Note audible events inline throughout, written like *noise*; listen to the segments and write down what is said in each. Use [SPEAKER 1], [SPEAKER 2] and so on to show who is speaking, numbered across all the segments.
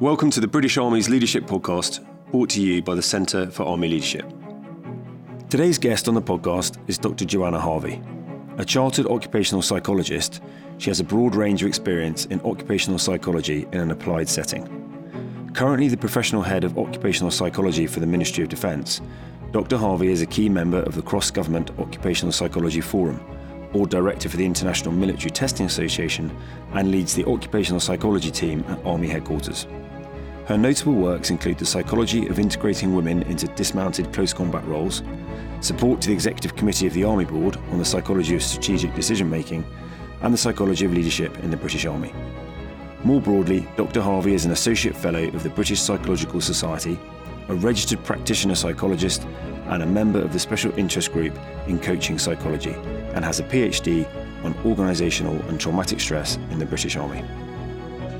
[SPEAKER 1] Welcome to the British Army's Leadership Podcast, brought to you by the Centre for Army Leadership. Today's guest on the podcast is Dr. Joanna Harvey. A chartered occupational psychologist, she has a broad range of experience in occupational psychology in an applied setting. Currently the professional head of occupational psychology for the Ministry of Defence, Dr. Harvey is a key member of the Cross Government Occupational Psychology Forum, board director for the International Military Testing Association, and leads the occupational psychology team at Army headquarters. Her notable works include the psychology of integrating women into dismounted close combat roles, support to the Executive Committee of the Army Board on the psychology of strategic decision making, and the psychology of leadership in the British Army. More broadly, Dr. Harvey is an Associate Fellow of the British Psychological Society, a registered practitioner psychologist, and a member of the Special Interest Group in Coaching Psychology, and has a PhD on organisational and traumatic stress in the British Army.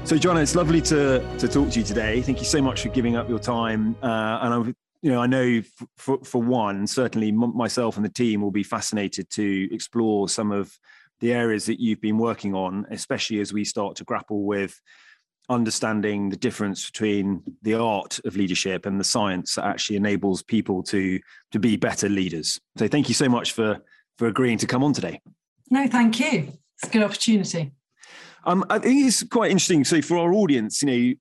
[SPEAKER 1] So, Joanna, it's lovely to to talk to you today. Thank you so much for giving up your time. Uh, and I, you know, I know for for one, certainly myself and the team will be fascinated to explore some of the areas that you've been working on, especially as we start to grapple with understanding the difference between the art of leadership and the science that actually enables people to to be better leaders. So, thank you so much for for agreeing to come on today.
[SPEAKER 2] No, thank you. It's a good opportunity.
[SPEAKER 1] Um, I think it's quite interesting. So for our audience, you know,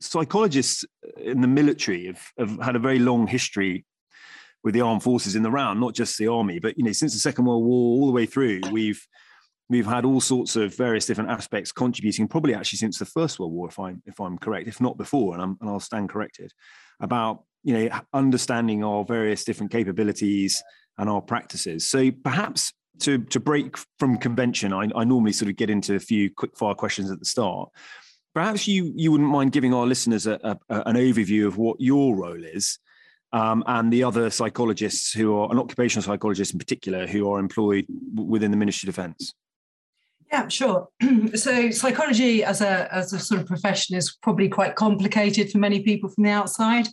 [SPEAKER 1] psychologists in the military have, have had a very long history with the armed forces in the round, not just the army, but you know, since the Second World War all the way through, we've we've had all sorts of various different aspects contributing, probably actually since the First World War, if I'm if I'm correct, if not before, and, I'm, and I'll stand corrected, about you know understanding our various different capabilities and our practices. So perhaps to to break from convention, I, I normally sort of get into a few quick fire questions at the start. Perhaps you you wouldn't mind giving our listeners a, a, an overview of what your role is, um, and the other psychologists who are an occupational psychologist in particular who are employed within the Ministry of Defence.
[SPEAKER 2] Yeah, sure. *clears throat* so psychology as a as a sort of profession is probably quite complicated for many people from the outside.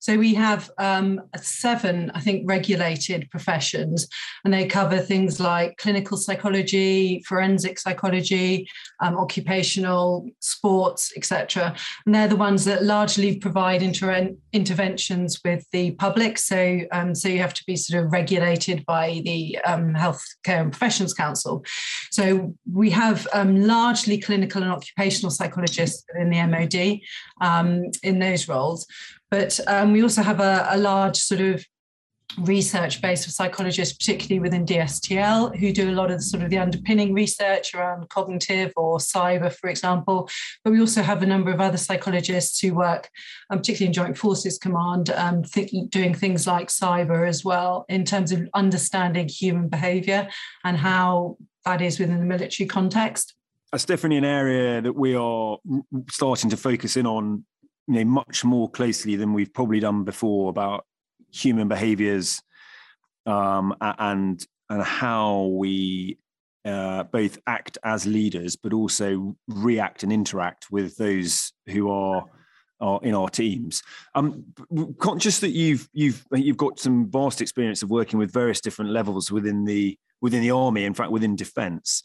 [SPEAKER 2] So we have um, seven, I think, regulated professions, and they cover things like clinical psychology, forensic psychology, um, occupational, sports, etc. And they're the ones that largely provide inter- interventions with the public. So, um, so you have to be sort of regulated by the um, Healthcare and Professions Council. So we have um, largely clinical and occupational psychologists in the MOD um, in those roles. But um, we also have a, a large sort of research base of psychologists, particularly within DSTL, who do a lot of the sort of the underpinning research around cognitive or cyber, for example. But we also have a number of other psychologists who work, um, particularly in Joint Forces Command, um, th- doing things like cyber as well, in terms of understanding human behaviour and how that is within the military context.
[SPEAKER 1] That's definitely an area that we are starting to focus in on you know much more closely than we've probably done before about human behaviors um, and and how we uh, both act as leaders but also react and interact with those who are are in our teams. I'm conscious that you've you've you've got some vast experience of working with various different levels within the within the army, in fact within defence.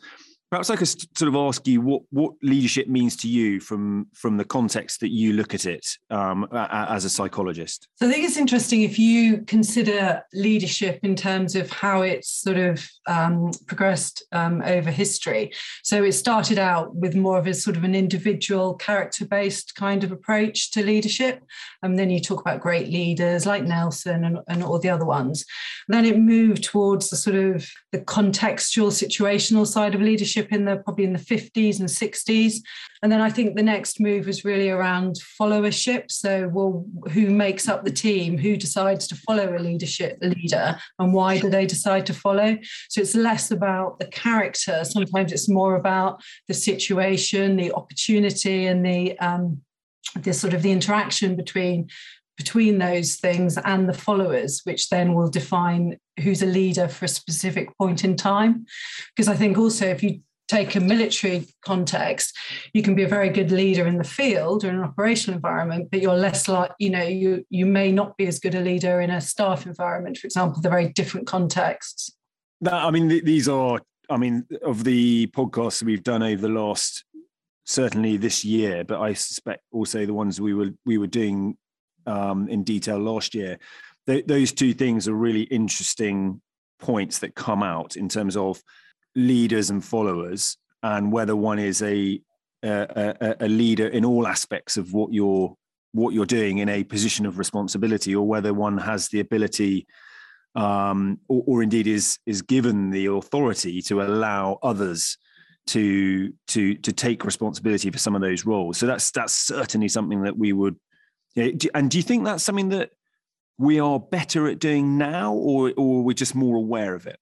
[SPEAKER 1] Perhaps I could sort of ask you what what leadership means to you from from the context that you look at it um, as a psychologist.
[SPEAKER 2] So I think it's interesting if you consider leadership in terms of how it's sort of um, progressed um, over history. So it started out with more of a sort of an individual character based kind of approach to leadership, and then you talk about great leaders like Nelson and, and all the other ones. And then it moved towards the sort of the contextual situational side of leadership leadership in the probably in the 50s and 60s. And then I think the next move was really around followership. So, well, who makes up the team? Who decides to follow a leadership leader, and why do they decide to follow? So it's less about the character. Sometimes it's more about the situation, the opportunity, and the um, the sort of the interaction between between those things and the followers, which then will define who's a leader for a specific point in time. Because I think also if you take a military context, you can be a very good leader in the field or in an operational environment, but you're less like, you know, you you may not be as good a leader in a staff environment, for example. They're very different contexts.
[SPEAKER 1] That, I mean, these are, I mean, of the podcasts we've done over the last certainly this year, but I suspect also the ones we were we were doing um, in detail last year. Th- those two things are really interesting points that come out in terms of leaders and followers, and whether one is a a, a leader in all aspects of what you're what you're doing in a position of responsibility, or whether one has the ability um, or, or, indeed is is given the authority to allow others to to to take responsibility for some of those roles. So that's that's certainly something that we would. You know, and do you think that's something that we are better at doing now, or or we're just more aware of it?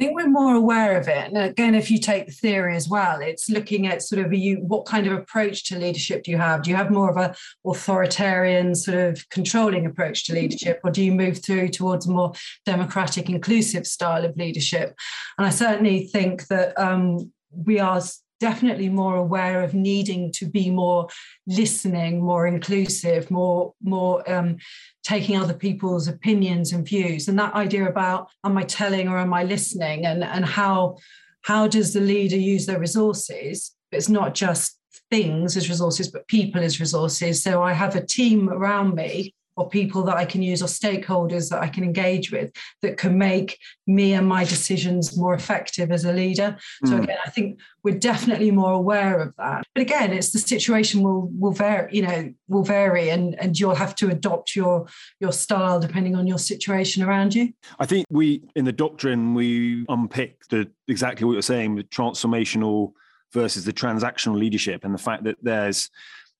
[SPEAKER 2] I think we're more aware of it. And again, if you take the theory as well, it's looking at sort of you what kind of approach to leadership do you have? Do you have more of a authoritarian sort of controlling approach to leadership, or do you move through towards a more democratic, inclusive style of leadership? And I certainly think that um, we are definitely more aware of needing to be more listening, more inclusive, more more um, taking other people's opinions and views. And that idea about am I telling or am I listening, and and how how does the leader use their resources? It's not just things as resources, but people as resources. So I have a team around me or people that I can use or stakeholders that I can engage with that can make me and my decisions more effective as a leader. So mm. again, I think we're definitely more aware of that. But again, it's the situation will will vary, you know, will vary and and you'll have to adopt your your style depending on your situation around you.
[SPEAKER 1] I think we in the doctrine we unpick the exactly what you're saying, the transformational versus the transactional leadership and the fact that there's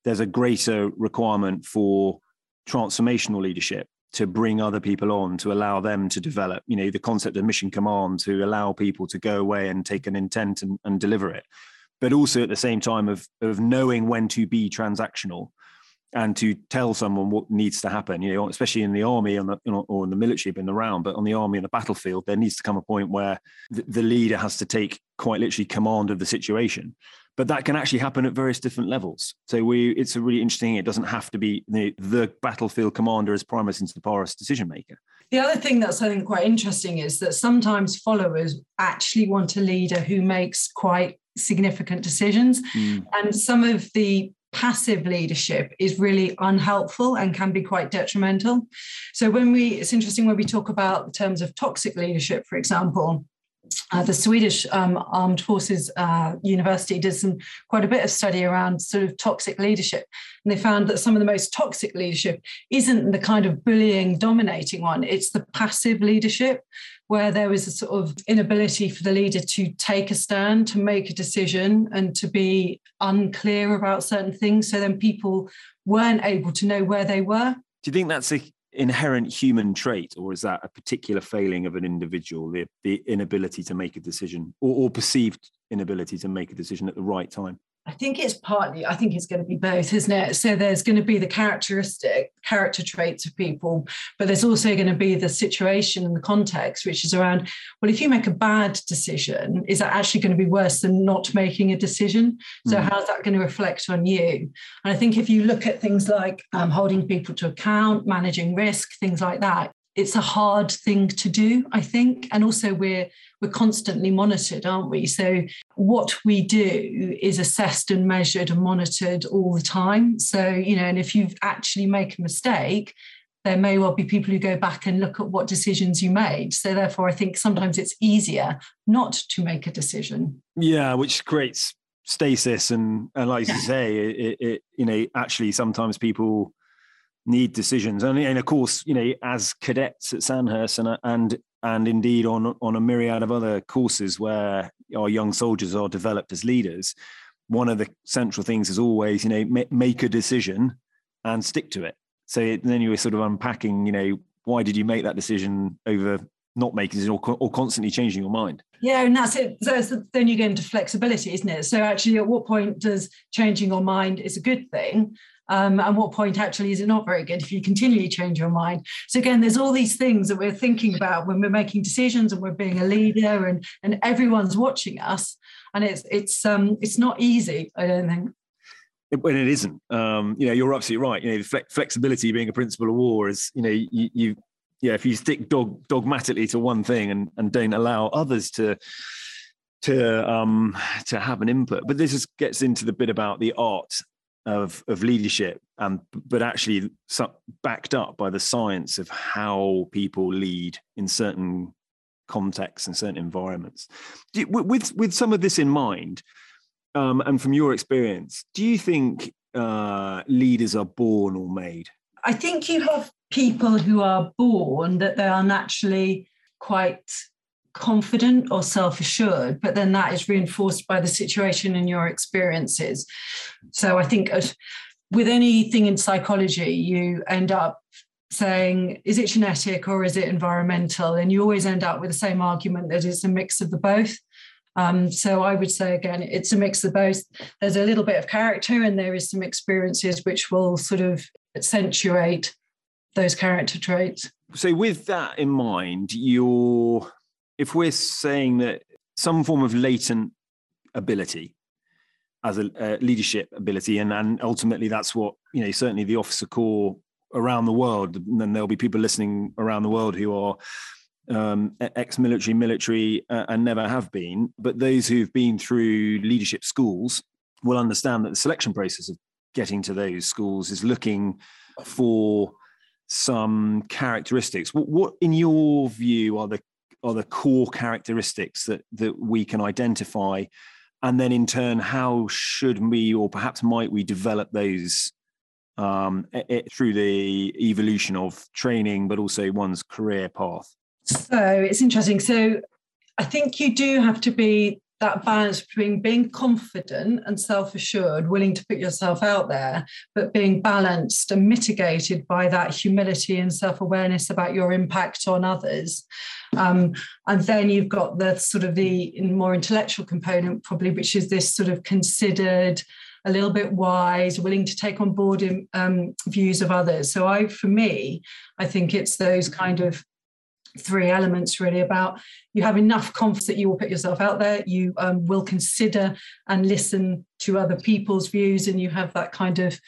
[SPEAKER 1] there's a greater requirement for transformational leadership to bring other people on to allow them to develop you know the concept of mission command to allow people to go away and take an intent and, and deliver it. But also at the same time of of knowing when to be transactional and to tell someone what needs to happen. You know especially in the army the, you know, or in the military in the round but on the army and the battlefield there needs to come a point where the, the leader has to take quite literally command of the situation but that can actually happen at various different levels. So we, it's a really interesting. It doesn't have to be the, the battlefield commander as primus inter pares decision maker.
[SPEAKER 2] The other thing that's I think quite interesting is that sometimes followers actually want a leader who makes quite significant decisions, mm. and some of the passive leadership is really unhelpful and can be quite detrimental. So when we, it's interesting when we talk about the terms of toxic leadership, for example uh, the Swedish um, Armed Forces uh, University did some quite a bit of study around sort of toxic leadership, and they found that some of the most toxic leadership isn't the kind of bullying, dominating one; it's the passive leadership, where there was a sort of inability for the leader to take a stand, to make a decision, and to be unclear about certain things. So then people weren't able to know where they were.
[SPEAKER 1] Do you think that's a inherent human trait, or is that a particular failing of an individual, the, the inability to make a decision or, or perceived inability to make a decision at the right time?
[SPEAKER 2] I think it's partly, I think it's going to be both, isn't it? So there's going to be the characteristic, character traits of people, but there's also going to be the situation and the context, which is around, well, if you make a bad decision, is that actually going to be worse than not making a decision? So mm. how's that going to reflect on you? And I think if you look at things like um, holding people to account, managing risk, things like that, it's a hard thing to do i think and also we're we're constantly monitored aren't we so what we do is assessed and measured and monitored all the time so you know and if you actually make a mistake there may well be people who go back and look at what decisions you made so therefore i think sometimes it's easier not to make a decision
[SPEAKER 1] yeah which creates stasis and and like yeah. you say it, it you know actually sometimes people need decisions. And, and of course, you know, as cadets at Sandhurst and and and indeed on on a myriad of other courses where our young soldiers are developed as leaders, one of the central things is always, you know, make a decision and stick to it. So then you were sort of unpacking, you know, why did you make that decision over not making it or, or constantly changing your mind?
[SPEAKER 2] Yeah, and that's it. So then you get into flexibility, isn't it? So actually, at what point does changing your mind is a good thing? Um, and what point actually is it not very good if you continually change your mind? So again there's all these things that we're thinking about when we're making decisions and we're being a leader and and everyone's watching us. And it's it's um it's not easy i don't think.
[SPEAKER 1] When it isn't. Um you know you're absolutely right. You know flexibility being a principle of war is you know you, you yeah if you stick dog dogmatically to one thing and and don't allow others to to um to have an input. But this is, gets into the bit about the art of of leadership and but actually backed up by the science of how people lead in certain contexts and certain environments. With with some of this in mind um, and from your experience do you think uh, leaders are born or made?
[SPEAKER 2] I think you have people who are born that they are naturally quite confident or self assured, but then that is reinforced by the situation and your experiences. So I think with anything in psychology, you end up saying, is it genetic or is it environmental? And you always end up with the same argument that it's a mix of the both. Um, so I would say again, it's a mix of both. There's a little bit of character and there is some experiences which will sort of accentuate those character traits.
[SPEAKER 1] So with that in mind, you're if we're saying that some form of latent ability as a, a leadership ability, and, and ultimately that's what you know certainly the officer corps around the world, and then there'll be people listening around the world who are um, ex-military, military, uh, and never have been. But those who've been through leadership schools will understand that the selection process of getting to those schools is looking for some characteristics. What, what in your view, are the are the core characteristics that that we can identify? And then in turn how should we or perhaps might we develop those um, it, through the evolution of training but also one's career path?
[SPEAKER 2] So it's interesting. So i think you do have to be that balance between being confident and self assured, willing to put yourself out there, but being balanced and mitigated by that humility and self awareness about your impact on others. Um, and then you've got the sort of the more intellectual component, probably, which is this sort of considered, a little bit wise, willing to take on board um, views of others. So I, for me, I think it's those kind of three elements really about you have enough confidence that you will put yourself out there. You um, will consider and listen to other people's views and you have that kind of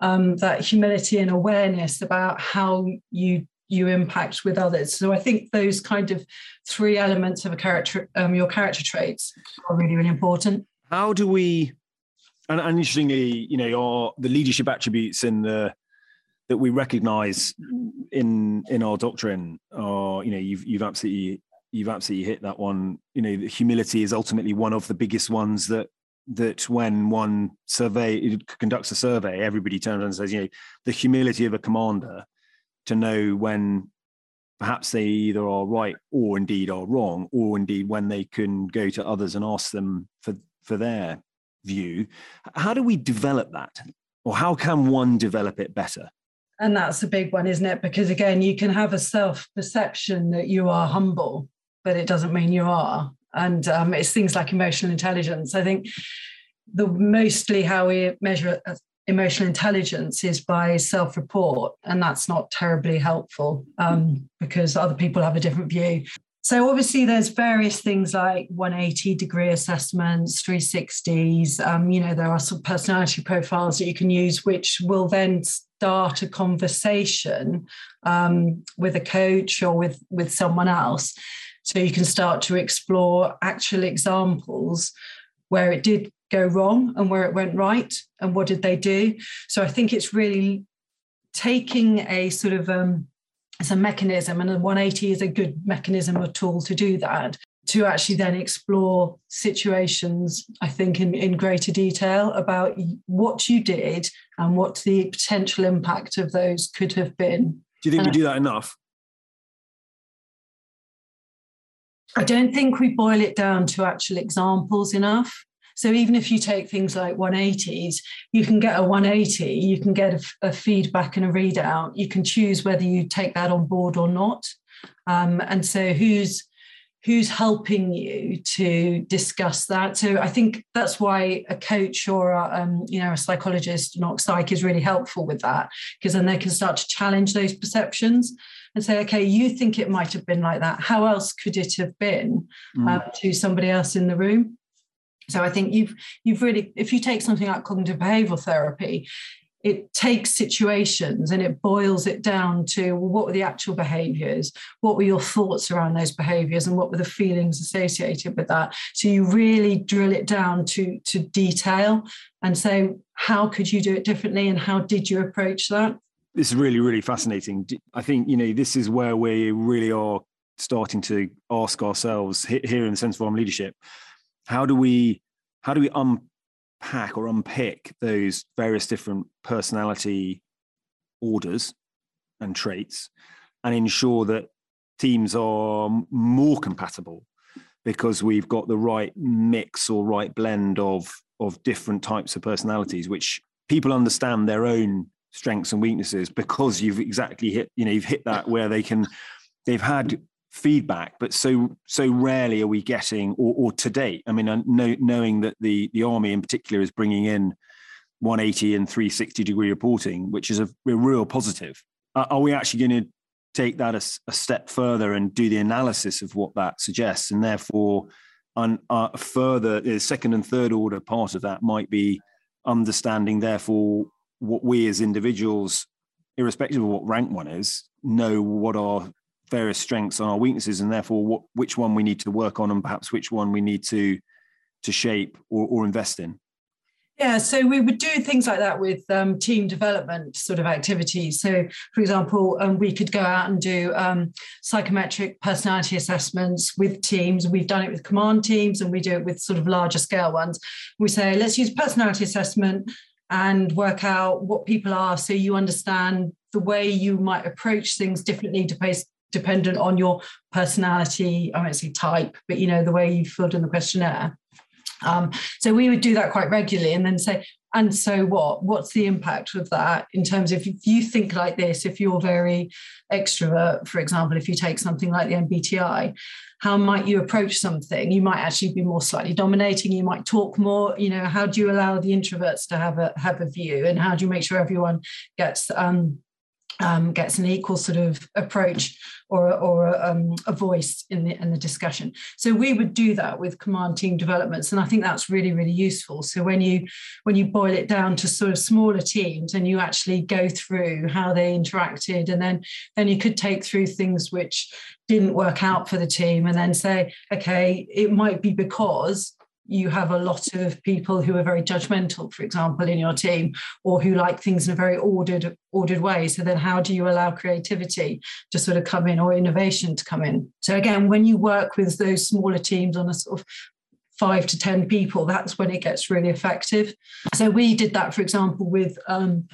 [SPEAKER 2] um, that humility and awareness about how you you impact with others. So i think those kind of three elements of a character um, your character traits are really really important.
[SPEAKER 1] How do we and, and interestingly you know your the leadership attributes in the that we recognize in in our doctrine are you know you've you've absolutely you've absolutely hit that one. You know humility is ultimately one of the biggest ones that that when one survey conducts a survey everybody turns and says you know the humility of a commander to know when perhaps they either are right or indeed are wrong or indeed when they can go to others and ask them for for their view. How do we develop that? Or how can one develop it better
[SPEAKER 2] and that's a big one, isn't it? Because again, you can have a self perception that you are humble, but it doesn't mean you are. And um, it's things like emotional intelligence. I think the mostly how we measure uh, emotional intelligence is by self report. And that's not terribly helpful um, because other people have a different view. So obviously, there's various things like 180 degree assessments, 360s. Um, you know, there are some personality profiles that you can use, which will then start a conversation um, with a coach or with with someone else, so you can start to explore actual examples where it did go wrong and where it went right, and what did they do. So I think it's really taking a sort of um, it's a mechanism, and a 180 is a good mechanism or tool to do that. To actually then explore situations, I think, in, in greater detail about what you did and what the potential impact of those could have been.
[SPEAKER 1] Do you think and we do that enough?
[SPEAKER 2] I don't think we boil it down to actual examples enough. So even if you take things like 180s, you can get a 180, you can get a, a feedback and a readout. You can choose whether you take that on board or not. Um, and so who's who's helping you to discuss that so i think that's why a coach or a, um, you know a psychologist not psych is really helpful with that because then they can start to challenge those perceptions and say okay you think it might have been like that how else could it have been mm. uh, to somebody else in the room so I think you've you've really, if you take something like cognitive behavioral therapy, it takes situations and it boils it down to well, what were the actual behaviors? What were your thoughts around those behaviors and what were the feelings associated with that? So you really drill it down to to detail and say how could you do it differently and how did you approach that?
[SPEAKER 1] This is really really fascinating. I think you know this is where we really are starting to ask ourselves here in the sense of leadership how do we how do we unpack or unpick those various different personality orders and traits and ensure that teams are more compatible? Because we've got the right mix or right blend of of different types of personalities which people understand their own strengths and weaknesses because you've exactly hit you know you've hit that where they can they've had feedback but so so rarely are we getting or, or to date i mean know, knowing that the the army in particular is bringing in 180 and 360 degree reporting which is a, a real positive uh, are we actually going to take that a, a, step further and do the analysis of what that suggests? And therefore on uh, further the second and third order part of that might be understanding therefore what we as individuals irrespective of what rank one is know what our various strengths and our weaknesses and therefore what, which one we need to work on and perhaps which one we need to to shape or, or invest in
[SPEAKER 2] yeah, so we would do things like that with um, team development sort of activities. So, for example, um, we could go out and do um, psychometric personality assessments with teams. We've done it with command teams and we do it with sort of larger scale ones. We say, let's use personality assessment and work out what people are so you understand the way you might approach things differently dependent on your personality, I won't say type, but you know, the way you filled in the questionnaire. Um, so we would do that quite regularly and then say, and so what? What's the impact of that in terms of if you think like this, if you're very extrovert, for example, if you take something like the MBTI, how might you approach something? You might actually be more slightly dominating. You might talk more. You know, how do you allow the introverts to have a have a view, and how do you make sure everyone gets um, um, gets an equal sort of approach or, or um, a voice in the, in the discussion. So we would do that with command team developments, and I think that's really really useful. So when you when you boil it down to sort of smaller teams and you actually go through how they interacted, and then then you could take through things which didn't work out for the team, and then say, okay, it might be because you have a lot of people who are very judgmental, for example, in your team, or who like things in a very ordered, ordered way. So then how do you allow creativity to sort of come in or innovation to come in? So again, when you work with those smaller teams on a sort of five to 10 people, that's when it gets really effective. So we did that, for example, with um,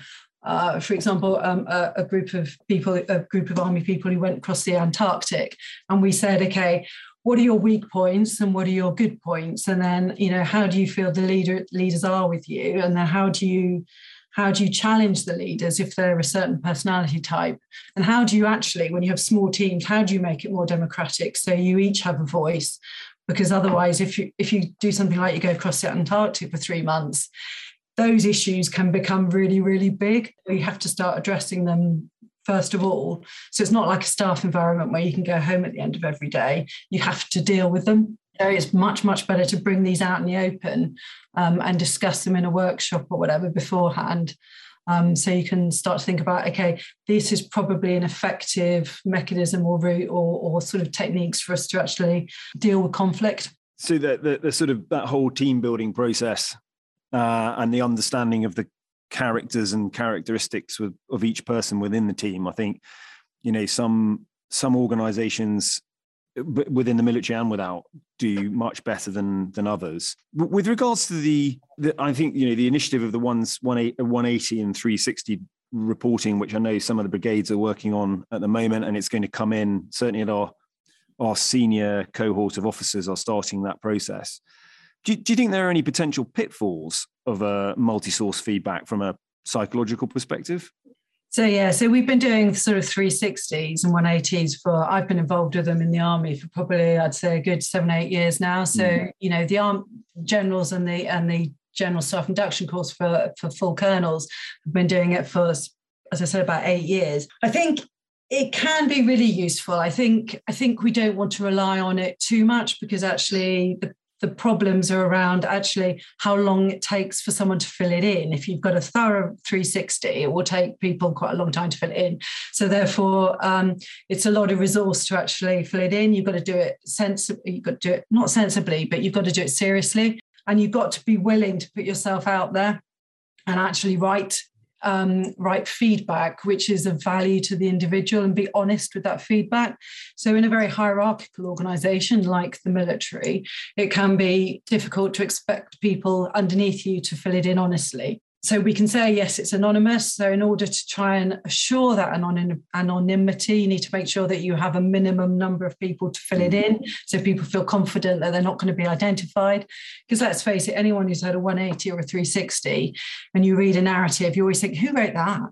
[SPEAKER 2] uh, for example, um, a, a, group of people, a group of army people who went across the Antarctic, and we said, okay, what are your weak points and what are your good points? And then you know how do you feel the leader leaders are with you? And then how do you how do you challenge the leaders if they're a certain personality type? And how do you actually when you have small teams how do you make it more democratic so you each have a voice? Because otherwise if you if you do something like you go across the antarctic for three months those issues can become really really big. You have to start addressing them first of all. So it's not like a staff environment where you can go home at the end of every day. You have to deal with them. So it's much, much better to bring these out in the open um, and discuss them in a workshop or whatever beforehand. Um, so you can start to think about, okay, this is probably an effective mechanism or route or, or sort of techniques for us to actually deal with conflict.
[SPEAKER 1] So the, the, the sort of that whole team building process uh, and the understanding of the characters and characteristics of, of each person within the team. I think, you know, some some organizations within the military and without do much better than than others. With regards to the, the I think you know the initiative of the ones 180 and 360 reporting, which I know some of the brigades are working on at the moment, and it's going to come in certainly at our our senior cohort of officers are starting that process. Do, do you think there are any potential pitfalls of a multi-source feedback from a psychological perspective?
[SPEAKER 2] So yeah, so we've been doing sort of 360s and 180s for I've been involved with them in the army for probably I'd say a good seven, eight years now. So, mm. you know, the arm generals and the and the general staff induction course for, for full colonels have been doing it for as I said, about eight years. I think it can be really useful. I think I think we don't want to rely on it too much because actually the the problems are around actually how long it takes for someone to fill it in. If you've got a thorough 360, it will take people quite a long time to fill it in. So therefore, um, it's a lot of resource to actually fill it in. You've got to do it sensibly. You've got to do it not sensibly, but you've got to do it seriously, and you've got to be willing to put yourself out there and actually write um, write feedback, which is of value to the individual, and be honest with that feedback. So, in a very hierarchical organization like the military, it can be difficult to expect people underneath you to fill it in honestly so we can say yes it's anonymous. So in order to try and assure that anonymity you need to make sure that you have a minimum number of people to fill it in. So people feel confident that they're not going to be identified because let's face it anyone who's had a 180 or a 360 and you read a narrative you always think who wrote that? *laughs*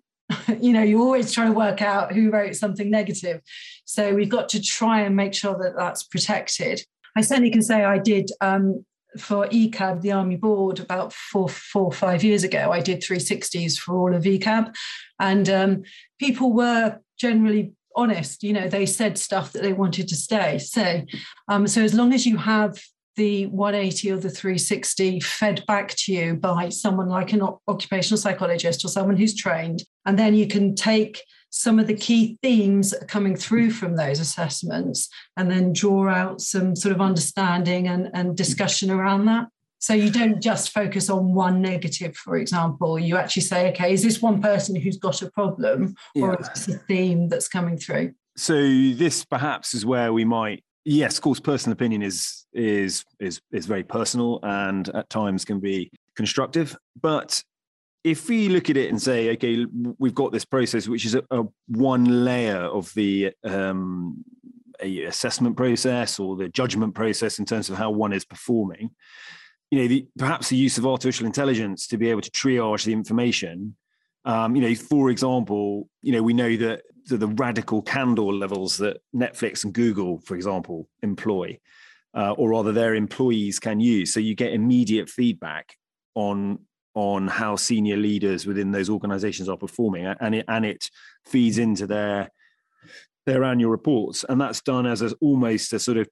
[SPEAKER 2] You know you're always try to work out who wrote something negative. So we've got to try and make sure that that's protected. I certainly can say I did um, for ECAB, the Army Board, about four, four five years ago, I did 360s for all of ECAB. And um, people were generally honest. You know, they said stuff that they wanted to stay, So, Um, so as long as you have the 180 or the 360 fed back to you by someone like an occupational psychologist or someone who's trained, and then you can take some of the key themes coming through from those assessments and then draw out some sort of understanding and, and discussion around that. So you don't just focus on one negative, for example. You actually say, okay, is this one person who's got a problem or yeah. is this a theme that's coming through?
[SPEAKER 1] So this perhaps is where we might yes, of course, personal opinion is is is is very personal and at times can be constructive. But if we look at it and say, okay, we've got this process, which is a, a one layer of the um, assessment process or the judgment process in terms of how one is performing. You know, the, perhaps the use of artificial intelligence to be able to triage the information. Um, you know, for example, you know, we know that the, the, radical candor levels that Netflix and Google, for example, employ, uh, or rather their employees can use. So you get immediate feedback on on how senior leaders within those organizations are performing and it and it feeds into their their annual reports. And that's done as a, almost a sort of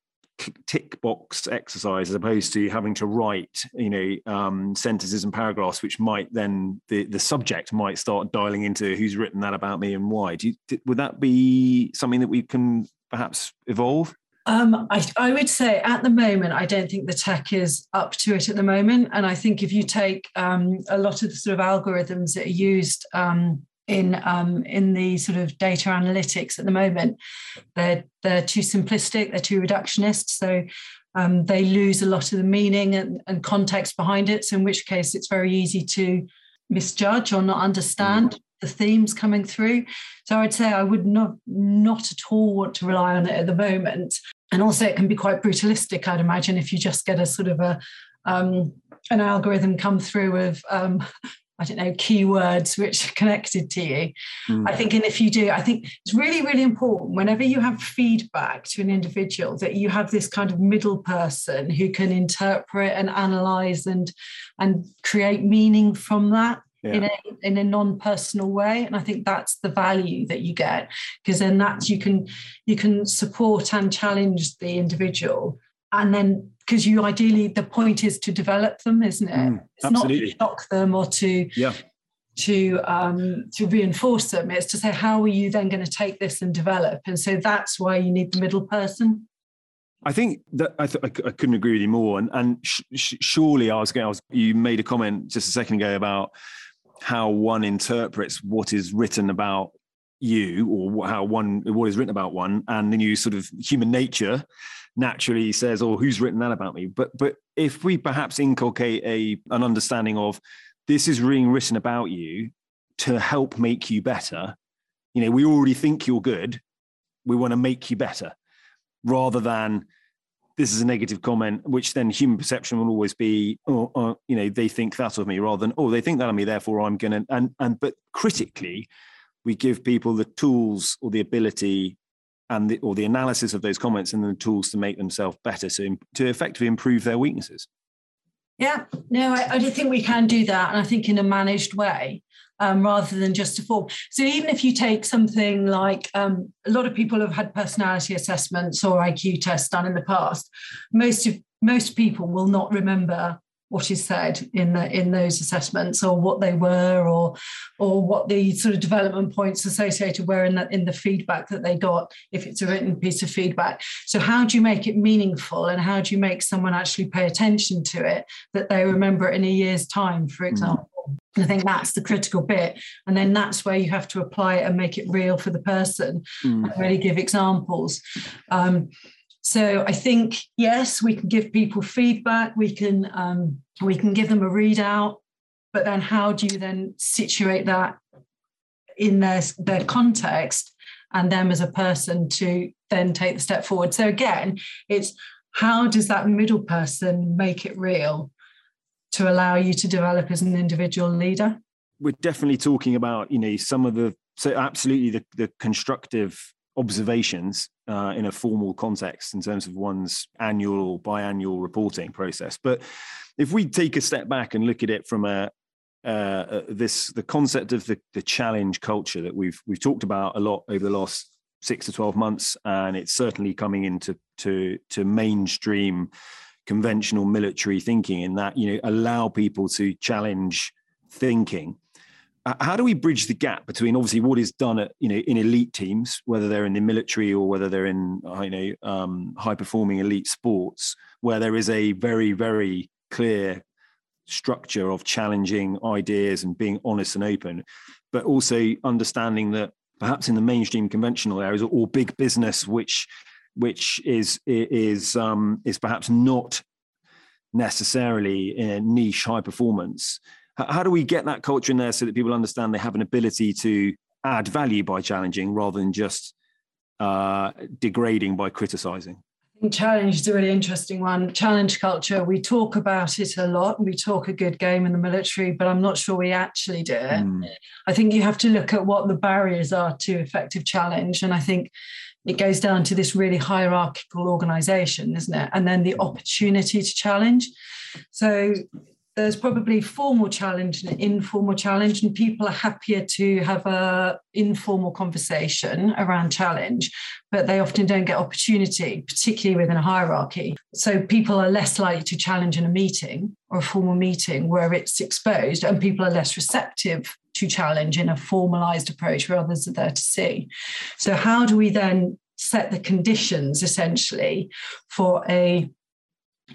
[SPEAKER 1] tick box exercise as opposed to having to write you know um, sentences and paragraphs which might then the the subject might start dialing into who's written that about me and why. Do you, would that be something that we can perhaps evolve
[SPEAKER 2] um, I, I, would say at the moment, I don't think the tech is up to it at the moment. And I think if you take um, a lot of the sort of algorithms that are used um, in um, in the sort of data analytics at the moment, they're they're too simplistic, they're too reductionist. So um, they lose a lot of the meaning and, and, context behind it. So in which case, it's very easy to misjudge or not understand. Mm the themes coming through. So I'd say I would not not at all want to rely on it at the moment. And also, it can be quite brutalistic. I'd imagine if you just get a sort of a um, an algorithm come through of um, I don't know keywords which are connected to you. Mm. I think, and if you do, I think it's really really important whenever you have feedback to an individual that you have this kind of middle person who can interpret and analyze and and create meaning from that yeah. in a in a non-personal way and i think that's the value that you get because then that's you can you can support and challenge the individual and then because you ideally the point is to develop them isn't it mm, it's absolutely. not to shock them or to
[SPEAKER 1] yeah
[SPEAKER 2] to um, to reinforce them it's to say how are you then going to take this and develop and so that's why you need the middle person
[SPEAKER 1] I think that I, th- I, couldn't agree with you more. And, and sh- sh- surely I was going. I was. You made a comment just a second ago about how one interprets what is written about you or how one what is written about one and then you sort of human nature naturally says oh who's written that about me? But but if we perhaps inculcate a an understanding of this is being written about you to help make you better you know we already think you're good. We want to make you better rather than this is a negative comment, which then human perception will always be, oh, oh, you know, they think that of me rather than, oh, they think that of me, therefore I'm going to, and, and, but critically, we give people the tools or the ability and the, or the analysis of those comments and the tools to make themselves better, so to effectively improve their weaknesses.
[SPEAKER 2] Yeah, no, I, I do think we can do that. And I think in a managed way um, rather than just a form. So even if you take something like um, a lot of people have had personality assessments or IQ tests done in the past, most of most people will not remember what is said in the in those assessments or what they were or or what the sort of development points associated were in the in the feedback that they got if it's a written piece of feedback so how do you make it meaningful and how do you make someone actually pay attention to it that they remember it in a year's time for mm. example. I think that's the critical bit. And then that's where you have to apply it and make it real for the person mm. and really give examples. Um, so I think yes, we can give people feedback. We can um, we can give them a readout, but then how do you then situate that in their their context and them as a person to then take the step forward? So again, it's how does that middle person make it real to allow you to develop as an individual leader?
[SPEAKER 1] We're definitely talking about you know some of the so absolutely the, the constructive observations uh, in a formal context in terms of one's annual or biannual reporting process. But if we take a step back and look at it from a uh, uh, this the concept of the, the challenge culture that we've we've talked about a lot over the last six to twelve months, and it's certainly coming into to to mainstream conventional military thinking in that you know allow people to challenge thinking. How do we bridge the gap between obviously what is done at you know in elite teams whether they're in the military or whether they're in uh, you know um, high performing elite sports where there is a very very clear structure of challenging ideas and being honest and open but also understanding that perhaps in the mainstream conventional areas or big business which which is is um, is perhaps not necessarily in a niche high performance how do we get that culture in there so that people understand they have an ability to add value by challenging rather than just uh, degrading by criticizing?
[SPEAKER 2] Challenge is a really interesting one. Challenge culture, we talk about it a lot. We talk a good game in the military, but I'm not sure we actually do it. Mm. I think you have to look at what the barriers are to effective challenge. And I think it goes down to this really hierarchical organization, isn't it? And then the opportunity to challenge. So there's probably formal challenge and informal challenge and people are happier to have a informal conversation around challenge but they often don't get opportunity particularly within a hierarchy so people are less likely to challenge in a meeting or a formal meeting where it's exposed and people are less receptive to challenge in a formalized approach where others are there to see. So how do we then set the conditions essentially for a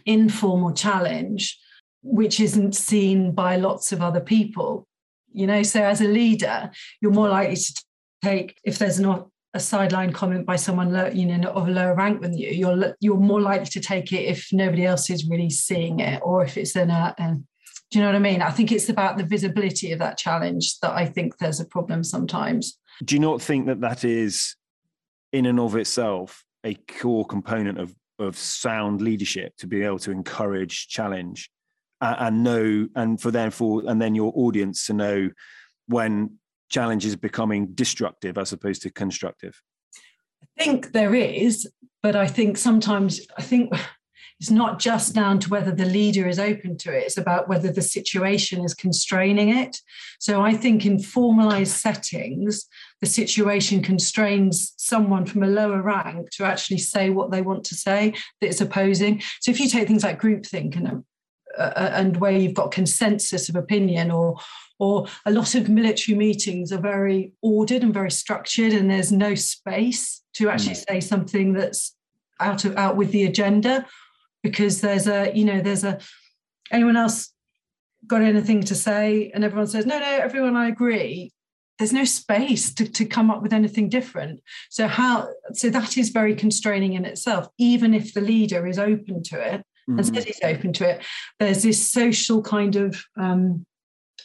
[SPEAKER 2] informal challenge which isn't seen by lots of other people? You know so as a leader you're more likely to take if there's not a sideline comment by someone low, you know of a lower rank than you you're you're more likely to take it if nobody else is really seeing it or if it's in a, a do you know what i mean? I think it's about the visibility of that challenge that i think there's a problem sometimes.
[SPEAKER 1] Do you not think that that is in and of itself a core component of of sound leadership to be able to encourage challenge uh, and know and for therefore and then your audience to know when challenge is becoming destructive as opposed to constructive?
[SPEAKER 2] I think there is but i think sometimes i think it's not just down to whether the leader is open to it it's about whether the situation is constraining it so i think in formalized settings the situation constrains someone from a lower rank to actually say what they want to say that is opposing so if you take things like groupthink and uh, uh, and where you've got consensus of opinion or or a lot of military meetings are very ordered and very structured and there's no space to actually mm. say something that's out of out with the agenda because there's a you know there's a anyone else got anything to say and everyone says no no everyone i agree there's no space to, to come up with anything different so how so that is very constraining in itself even if the leader is open to it mm. and says he's open to it, there's this social kind of um,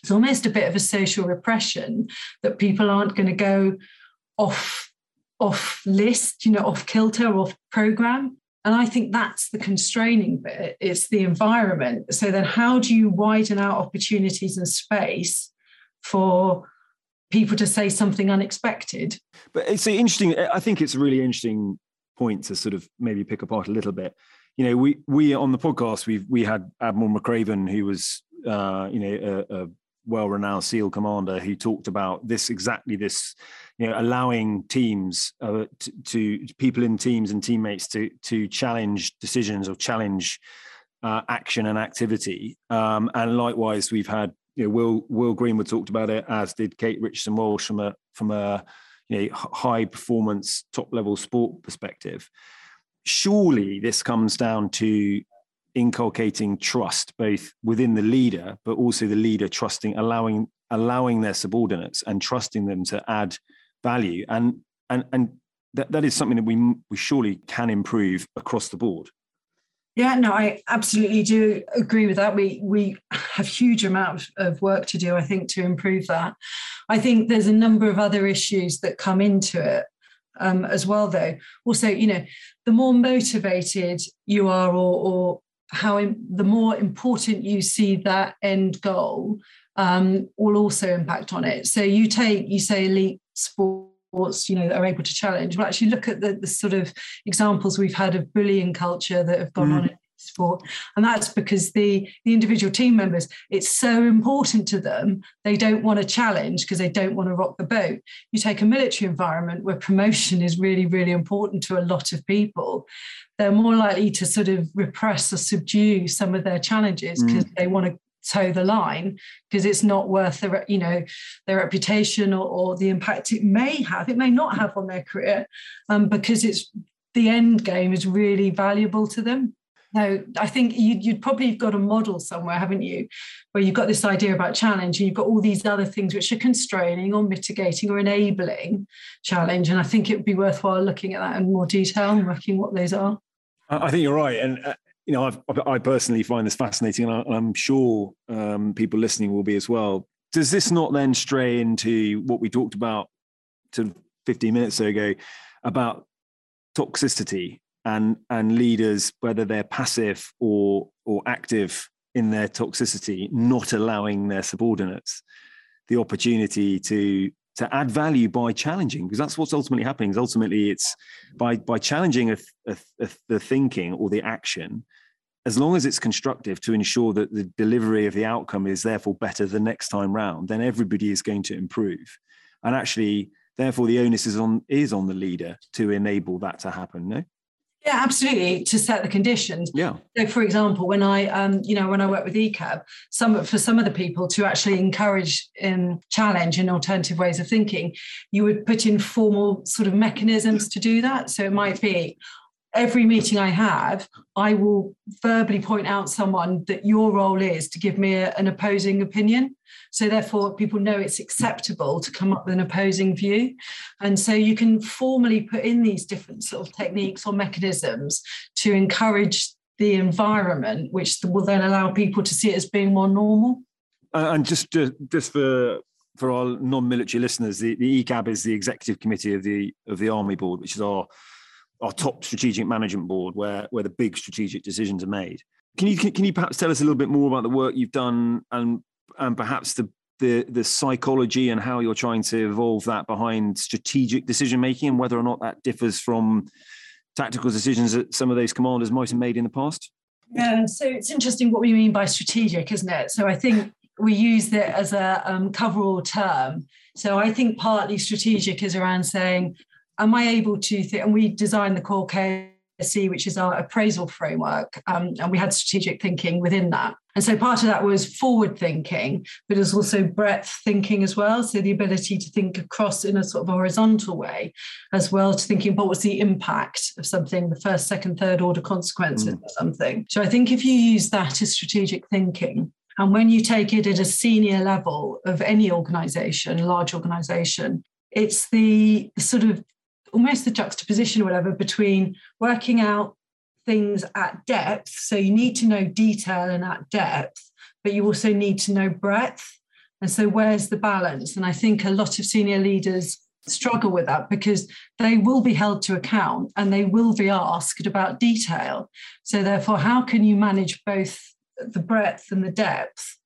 [SPEAKER 2] it's almost a bit of a social repression that people aren't going to go off off list, you know, off kilter, off program. And I think that's the constraining bit. It's the environment. So then, how do you widen out opportunities and space for people to say something unexpected?
[SPEAKER 1] But it's interesting. I think it's a really interesting point to sort of maybe pick apart a little bit you know, we we on the podcast we we had Admiral McRaven, who was uh, you know a, a well-renowned SEAL commander, who talked about this exactly this, you know, allowing teams uh, to, to, people in teams and teammates to to challenge decisions or challenge uh, action and activity. Um, and likewise, we've had you know, Will Will Greenwood talked about it, as did Kate Richardson Walsh from a from a you know, high performance top level sport perspective. Surely this comes down to inculcating trust both within the leader, but also the leader trusting, allowing allowing their subordinates and trusting them to add value. And and and that, that is something that we we surely can improve across the board.
[SPEAKER 2] Yeah, no, I absolutely do agree with that. We we have huge amount of work to do, I think, to improve that. I think there's a number of other issues that come into it um, as well, though. Also, you know, the more motivated you are, or, or how in, the more important you see that end goal, um, will also impact on it. So you take, you say, elite sports, you know, that are able to challenge. Well, actually look at the, the sort of examples we've had of bullying culture that have gone mm. on in sport. And that's because the, the individual team members, it's so important to them. They don't want to challenge because they don't want to rock the boat. You take a military environment where promotion is really, really important to a lot of people. They're more likely to sort of repress or subdue some of their challenges because mm. they want to toe the line because it's not worth the you know their reputation or, or, the impact it may have it may not have on their career um, because it's the end game is really valuable to them now i think you'd, you'd probably got a model somewhere haven't you? Where you've got this idea about challenge and you've got all these other things which are constraining or mitigating or enabling challenge. And i think it would be worthwhile looking at that in more detail and working what those are.
[SPEAKER 1] I think you're right, and uh, you know, I've, i personally find this fascinating, and I, am sure um, people listening will be as well. Does this not then stray into what we talked about to 15 minutes ago about toxicity and and leaders, whether they're passive or or active in their toxicity, not allowing their subordinates the opportunity to to add value by challenging because that's what's ultimately happening is ultimately it's by by challenging a, a, a, the thinking or the action as long as it's constructive to ensure that the delivery of the outcome is therefore better the next time round, then everybody is going to improve. And actually, therefore, the onus is on is on the leader to enable that to happen. No.
[SPEAKER 2] Yeah, absolutely. To set the conditions.
[SPEAKER 1] Yeah.
[SPEAKER 2] So, for example, when I, um, you know, when I work with ECAB, some for some of the people to actually encourage um, challenge and alternative ways of thinking, you would put in formal sort of mechanisms to do that. So it might be, every meeting I have, I will verbally point out someone that your role is to give me a, an opposing opinion. So therefore, people know it's acceptable to come up with an opposing view. And so you can formally put in these different sort of techniques or mechanisms to encourage the environment, which will then allow people to see it as being more normal.
[SPEAKER 1] Uh, and just to, just for for our non-military listeners, the, the ECAB is the executive committee of the of the Army Board, which is our our top strategic management board where where the big strategic decisions are made. Can you can you perhaps tell us a little bit more about the work you've done and and perhaps the the the psychology and how you're trying to evolve that behind strategic decision making and whether or not that differs from tactical decisions that some of those commanders might have made in the past?
[SPEAKER 2] Yeah, so it's interesting what we mean by strategic, isn't it? So I think we use it as a um, coverall term. So I think partly strategic is around saying am I able to think? And we designed the core KSC, which is our appraisal framework, um, and we had strategic thinking within that. And so part of that was forward thinking, but it was also breadth thinking as well. So the ability to think across in a sort of horizontal way, as well to thinking what was the impact of something, the first, second, third order consequences mm. of something. So I think if you use that as strategic thinking, and when you take it at a senior level of any organization, large organization, it's the sort of almost the juxtaposition or whatever between working out things at depth. So you need to know detail and at depth, but you also need to know breadth. And so where's the balance? And I think a lot of senior leaders struggle with that because they will be held to account and they will be asked about detail. So therefore, how can you manage both the breadth and the depth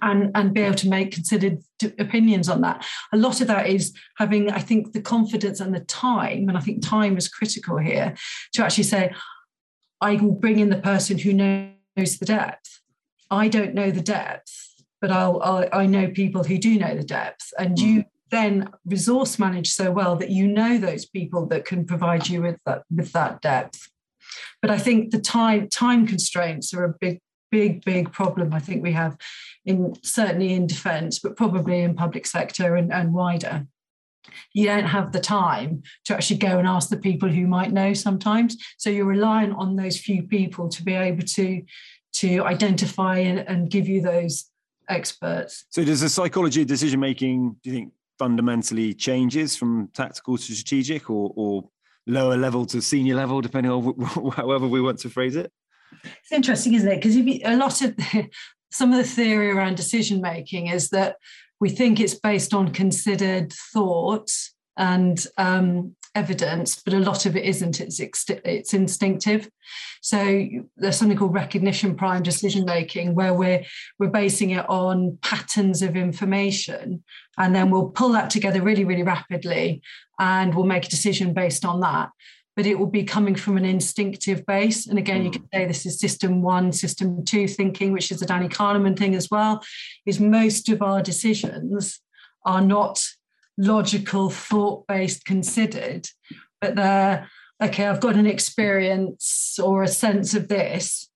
[SPEAKER 2] and and be able to make considered opinions on that a lot of that is having i think the confidence and the time and i think time is critical here to actually say i will bring in the person who knows the depth i don't know the depth but I'll, I'll i know people who do know the depth and you mm. then resource manage so well that you know those people that can provide you with that with that depth But I think the time time constraints are a big big big problem. I think we have in certainly in defence, but probably in public sector and, and wider. You don't have the time to actually go and ask the people who might know sometimes. So you're reliant on those few people to be able to to identify and, and give you those experts.
[SPEAKER 1] So does the psychology of decision making do you think fundamentally changes from tactical to strategic or, or lower level to senior level depending on *laughs* however we want to phrase it?
[SPEAKER 2] It's interesting isn't it? Because a lot of the, some of the theory around decision making is that we think it's based on considered thought and um, evidence, but a lot of it isn't. It's it's instinctive. So there's something called recognition prime decision making, where we're we're basing it on patterns of information, and then we'll pull that together really really rapidly, and we'll make a decision based on that but it will be coming from an instinctive base. And again, you hmm. can say this is system one, system two thinking, which is the Danny Kahneman thing as well, is most of our decisions are not logical, thought based, considered, but they're okay, I've got an experience or a sense of this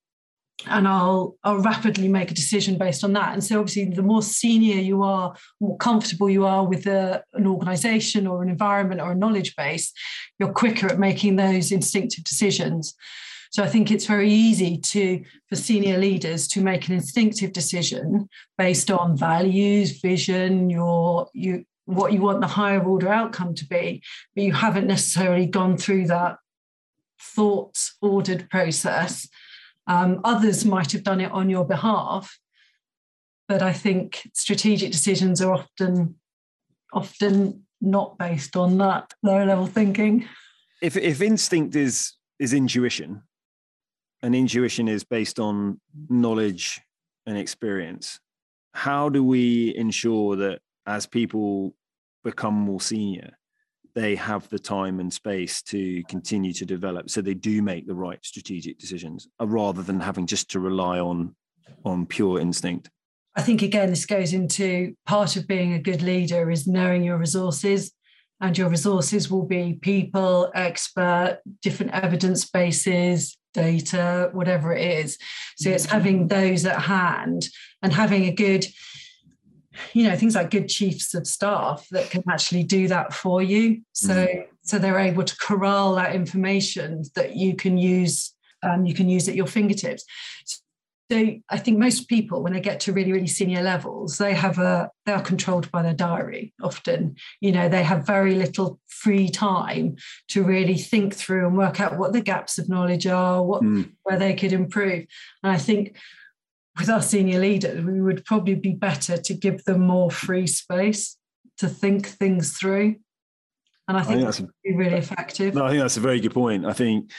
[SPEAKER 2] and I'll I'll rapidly make a decision based on that. And so obviously the more senior you are, more comfortable you are with a, an organization or an environment or a knowledge base, you're quicker at making those instinctive decisions. So I think it's very easy to for senior leaders to make an instinctive decision based on values, vision, your you what you want the higher order outcome to be, but you haven't necessarily gone through that thought ordered process um, others might have done it on your behalf, but I think strategic decisions are often often not based on that lower level thinking.
[SPEAKER 1] If if instinct is is intuition, and intuition is based on knowledge and experience, how do we ensure that as people become more senior, they have the time and space to continue to develop so they do make the right strategic decisions uh, rather than having just to rely on on pure instinct.
[SPEAKER 2] I think again this goes into part of being a good leader is knowing your resources and your resources will be people expert different evidence bases data whatever it is. So it's having those at hand and having a good you know things like good chiefs of staff that can actually do that for you so mm. so they're able to corral that information that you can use um, you can use at your fingertips so i think most people when they get to really really senior levels they have a they are controlled by their diary often you know they have very little free time to really think through and work out what the gaps of knowledge are what mm. where they could improve and i think with our senior leaders, we would probably be better to give them more free space to think things through. And I think, I think that's a, really effective.
[SPEAKER 1] No, I think that's a very good point. I think,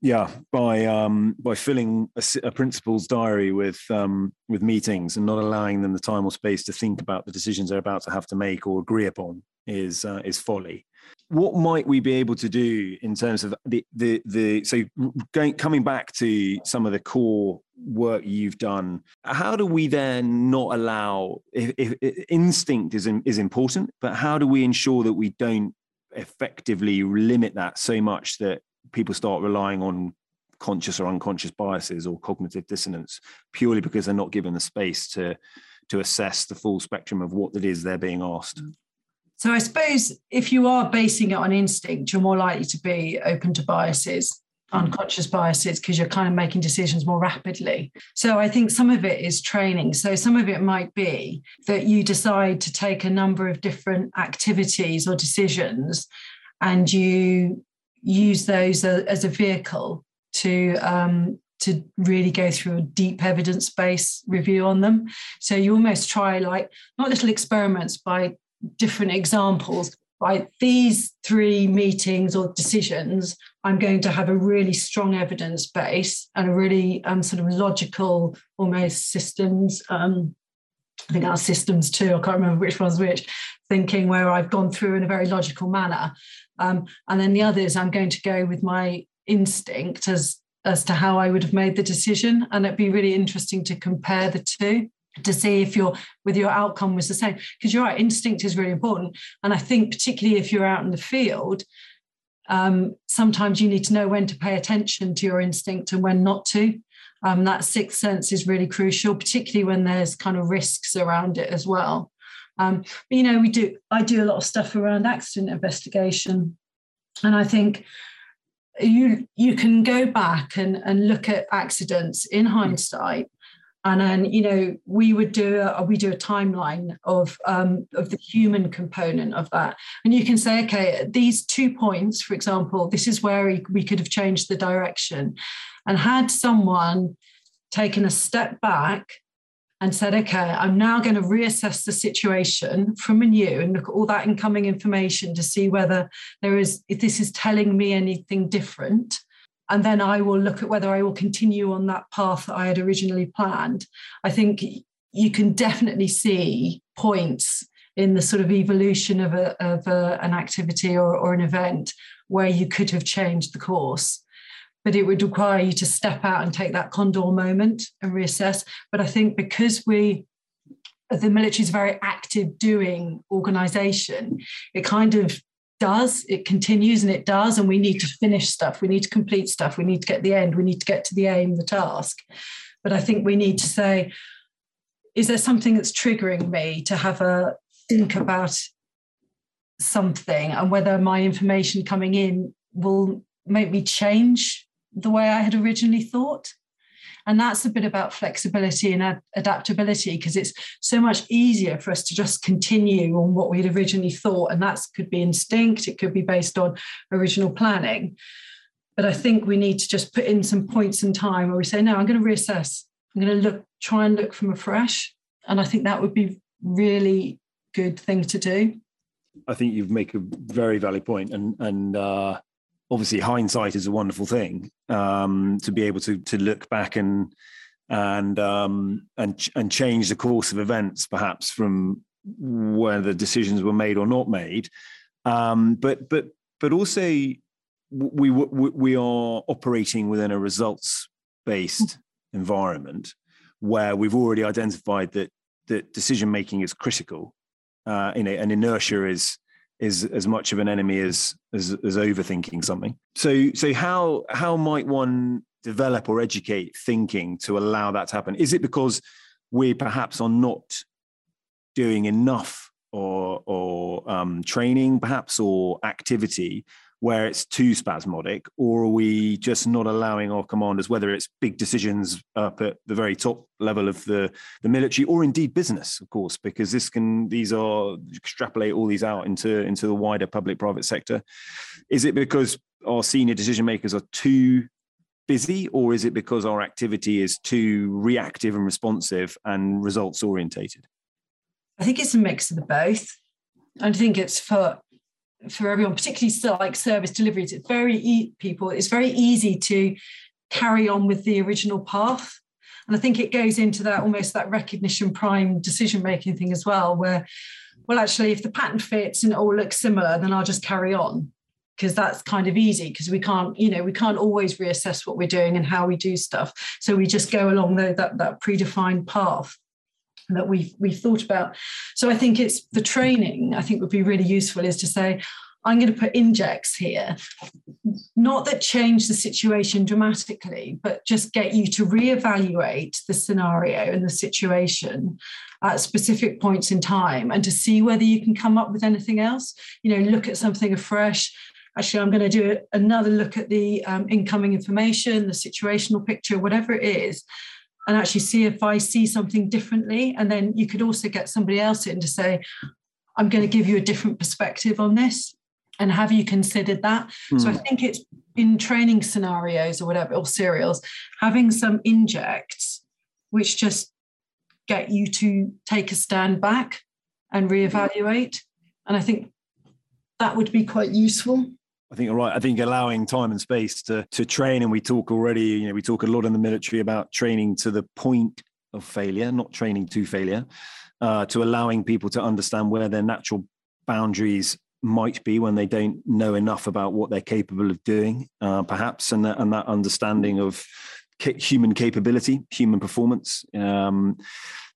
[SPEAKER 1] yeah, by um, by filling a, a principal's diary with um, with meetings and not allowing them the time or space to think about the decisions they're about to have to make or agree upon is uh, is folly what might we be able to do in terms of the the the so going coming back to some of the core work you've done how do we then not allow if, if, if instinct is is important but how do we ensure that we don't effectively limit that so much that people start relying on conscious or unconscious biases or cognitive dissonance purely because they're not given the space to to assess the full spectrum of what it is they're being asked
[SPEAKER 2] so I suppose if you are basing it on instinct, you're more likely to be open to biases, unconscious biases, because you're kind of making decisions more rapidly. So I think some of it is training. So some of it might be that you decide to take a number of different activities or decisions and you use those as a vehicle to um, to really go through a deep evidence based review on them. So you almost try like not little experiments by different examples right? These three meetings or decisions i'm going to have a really strong evidence base and a really um, sort of logical almost systems um, i think our systems too i can't remember which one's which thinking where i've gone through in a very logical manner. Um, and then the others i'm going to go with my instinct as as to how i would have made the decision. And it'd be really interesting to compare the two to see if your with your outcome was the same because you're right instinct is really important and i think particularly if you're out in the field Um, sometimes you need to know when to pay attention to your instinct and when not to. Um, that sixth sense is really crucial, particularly when there's kind of risks around it as well. Um, but, you know, we do. I do a lot of stuff around accident investigation, and I think you you can go back and and look at accidents in hindsight and then you know we would do a, we do a timeline of um, of the human component of that. And you can say okay these two points for example this is where we, could have changed the direction. And had someone taken a step back and said okay i'm now going to reassess the situation from you and look at all that incoming information to see whether there is if this is telling me anything different and then I will look at whether I will continue on that path that I had originally planned. I think you can definitely see points in the sort of evolution of, a, of a, an activity or, or an event where you could have changed the course. But it would require you to step out and take that condor moment and reassess. But I think because we, the military is a very active doing organization, it kind of does it continues and it does and we need to finish stuff. We need to complete stuff. We need to get the end. We need to get to the aim the task. But i think we need to say is there something that's triggering me to have a think about something? And whether my information coming in will make me change the way i had originally thought and that's a bit about flexibility and ad- adaptability because it's so much easier for us to just continue on what we'd originally thought. And that could be instinct, it could be based on original planning. But I think we need to just put in some points in time where we say, no, I'm going to reassess. I'm going to look, try and look from afresh. And I think that would be really good thing to do.
[SPEAKER 1] I think you make a very valid point, and and uh, obviously hindsight is a wonderful thing um, to be able to to look back and and um, and and change the course of events perhaps from where the decisions were made or not made. Um, but but but also we, we we are operating within a results based environment where we've already identified that that decision making is critical uh, you know and inertia is is as much of an enemy as, as as overthinking something. So so how how might one develop or educate thinking to allow that to happen? Is it because we perhaps are not doing enough or or um, training perhaps or activity where it's too spasmodic, or are we just not allowing our commanders, whether it's big decisions up at the very top level of the, the military, or indeed business, of course, because this can these are extrapolate all these out into into the wider public-private sector. Is it because our senior decision makers are too busy, or is it because our activity is too reactive and responsive and results orientated?
[SPEAKER 2] I think it's a mix of the both. I think it's for for everyone, particularly like service deliveries, it's very e- people. It's very easy to carry on with the original path, and I think it goes into that almost that recognition prime decision making thing as well, where well, actually, if the pattern fits and it all looks similar, then I'll just carry on because that's kind of easy because we can't you know we can't always reassess what we're doing and how we do stuff so we just go along the, that that predefined path that we've we've thought about. So I think it's the training. I think would be really useful is to say, I'm going to put injects here, not that change the situation dramatically, but just get you to reevaluate the scenario and the situation at specific points in time and to see whether you can come up with anything else. You know, look at something afresh. Actually, I'm going to do another look at the um, incoming information, the situational picture, whatever it is, and actually see if I see something differently. And then you could also get somebody else in to say, I'm going to give you a different perspective on this. And have you considered that? Mm. So I hmm. think it's in training scenarios or whatever, or serials, having some injects which just get you to take a stand back and reevaluate. And I think that would be quite useful.
[SPEAKER 1] I think you're right. I think allowing time and space to to train, and we talk already. You know, we talk a lot in the military about training to the point of failure, not training to failure. Uh, to allowing people to understand where their natural boundaries might be when they don't know enough about what they're capable of doing, uh, perhaps, and that, and that understanding of human capability, human performance, um,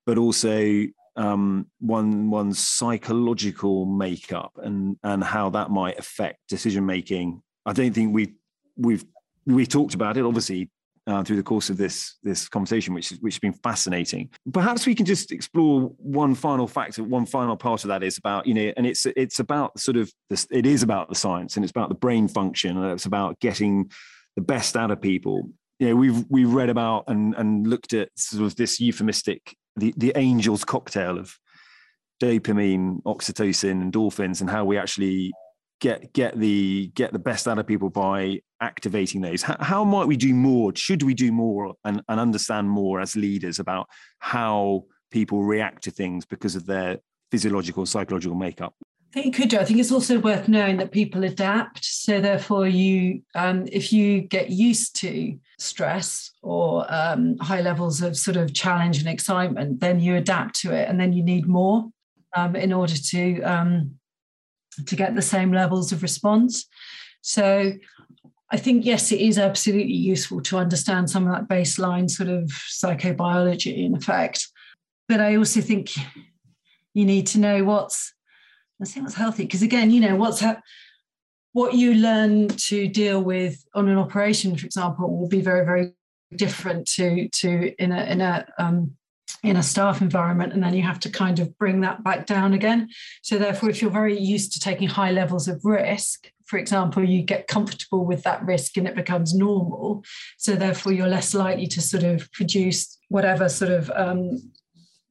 [SPEAKER 1] but also um, one one's psychological makeup and and how that might affect decision making I don't think we we've we talked about it obviously uh, through the course of this this conversation, which which has been fascinating. Perhaps we can just explore one final factor, one final part of that is about you know, and it's it's about sort of this. It is about the science, and it's about the brain function, and it's about getting the best out of people. You know, we've we've read about and and looked at sort of this euphemistic the the angel's cocktail of dopamine, oxytocin, endorphins, and how we actually get get the get the best out of people by activating those. How, how, might we do more? Should we do more and, and understand more as leaders about how people react to things because of their physiological psychological makeup
[SPEAKER 2] I think you could do. I think it's also worth knowing that people adapt. So therefore, you um, if you get used to stress or um, high levels of sort of challenge and excitement, then you adapt to it, and then you need more um, in order to um, to get the same levels of response. So I think, yes, it is absolutely useful to understand some of that baseline sort of psychobiology in effect. But I also think you need to know what's, I think what's healthy. Because again, you know, what's ha- what you learn to deal with on an operation, for example, will be very, very different to to in a in a um, in a staff environment and then you have to kind of bring that back down again so therefore if you're very used to taking high levels of risk for example you get comfortable with that risk and it becomes normal so therefore you're less likely to sort of produce whatever sort of um,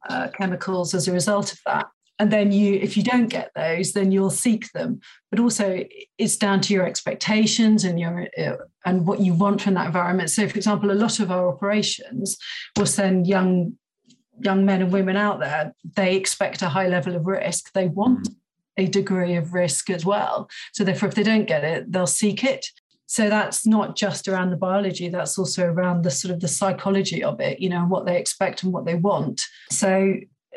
[SPEAKER 2] uh, chemicals as a result of that and then you if you don't get those then you'll seek them but also it's down to your expectations and your uh, and what you want from that environment so for example a lot of our operations will send young young men and women out there, they expect a high level of risk. They want mm. a degree of risk as well. So therefore, if they don't get it, they'll seek it. So that's not just around the biology, that's also around the sort of the psychology of it, you know, what they expect and what they want. So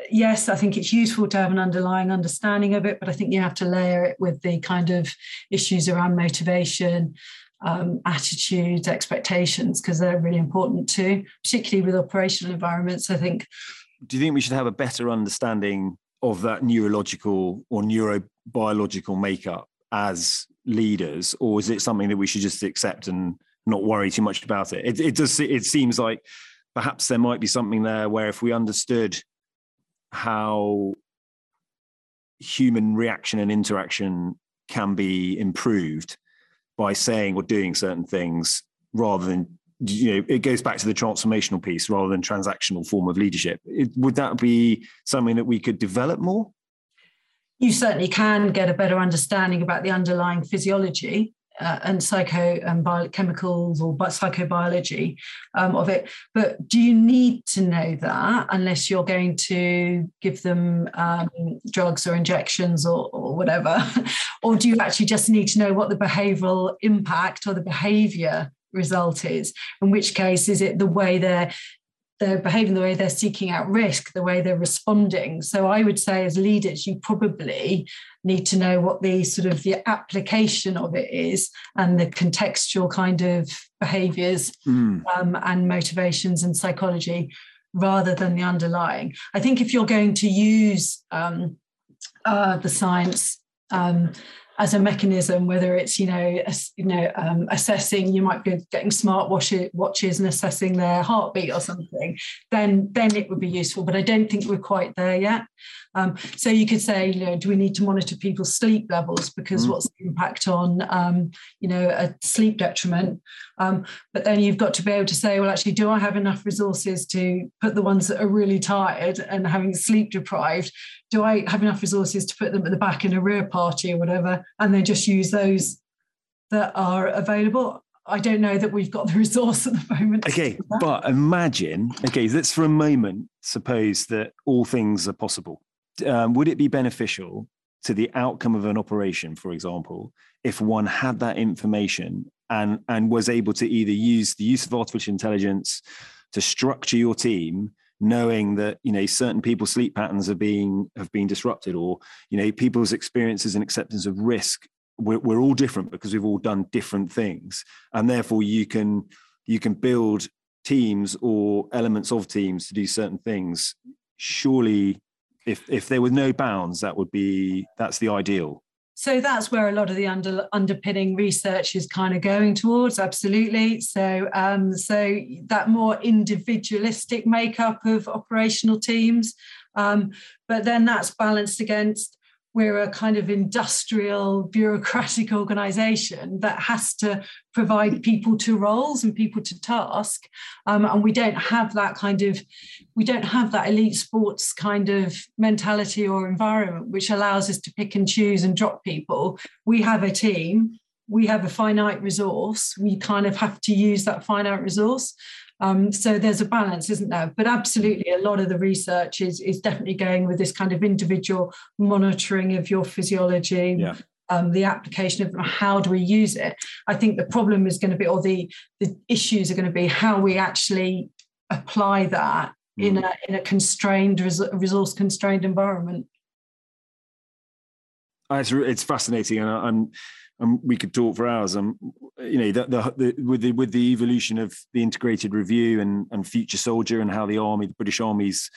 [SPEAKER 2] yes, I think it's useful to have an underlying understanding of it, but I think you have to layer it with the kind of issues around motivation, um, attitudes, expectations, because they're really important too, particularly with operational environments. I think.
[SPEAKER 1] Do you think we should have a better understanding of that neurological or neurobiological makeup as leaders, or is it something that we should just accept and not worry too much about it? It, it does. It seems like perhaps there might be something there where if we understood how human reaction and interaction can be improved by saying or doing certain things rather than you know it goes back to the transformational piece rather than transactional form of leadership. It, would that be something that we could develop more?
[SPEAKER 2] You certainly can get a better understanding about the underlying physiology uh, and psycho and biochemicals or psychobiology um, of it. But do you need to know that unless you're going to give them um, drugs or injections or, or whatever? *laughs* or do you actually just need to know what the behavioral impact or the behavior result is? In which case, is it the way they're they're behaving the way they're seeking out risk, the way they're responding. So I would say as leaders, you probably need to know what the sort of the application of it is and the contextual kind of behaviors mm. um, and motivations and psychology rather than the underlying. I think if you're going to use um, uh, the science um, as a mechanism, whether it's you know you know um, assessing, you might be getting smart watches, and assessing their heartbeat or something, then then it would be useful. But I don't think we're quite there yet. Um, so you could say, you know, do we need to monitor people's sleep levels because mm. what's the impact on, um, you know, a sleep detriment? Um, but then you've got to be able to say, well, actually, do I have enough resources to put the ones that are really tired and having sleep deprived? Do I have enough resources to put them at the back in a rear party or whatever, and then just use those that are available? I don't know that we've got the *laughs* resource at the moment.
[SPEAKER 1] Okay, *laughs* but imagine, okay, let's for a moment suppose that all things are possible um, would it be beneficial to the outcome of an operation, for example, if one had that information and and was able to either use the use of artificial intelligence to structure your team knowing that you know certain people's sleep patterns are being have been disrupted or you know people's experiences and acceptance of risk we're, we're all different because we've all done different things and therefore you can you can build teams or elements of teams to do certain things surely if if there were no bounds, that would be that's the ideal.
[SPEAKER 2] So that's where a lot of the under, underpinning research is kind of going towards absolutely. So um, so that more individualistic makeup of operational teams um, but then that's balanced against we're a kind of industrial bureaucratic organization that has to provide people to roles and people to task. Um, and we don't have that kind of we don't have that elite sports kind of mentality or environment which allows us to pick and choose and drop people. We have a team we have a finite resource we kind of have to use that finite resource um, so there's a balance, isn't there? But absolutely, a lot of the research is, is definitely going with this kind of individual monitoring of your physiology, yeah. um, the application of how do we use it. I think the problem is going to be, or the, the issues are going to be how we actually apply that mm. in, a, in a constrained, resource constrained environment.
[SPEAKER 1] It's, it's fascinating. And I'm, and we could talk for hours. And you know, the, the, the, with the with the evolution of the integrated review and and future soldier and how the army, the British Army's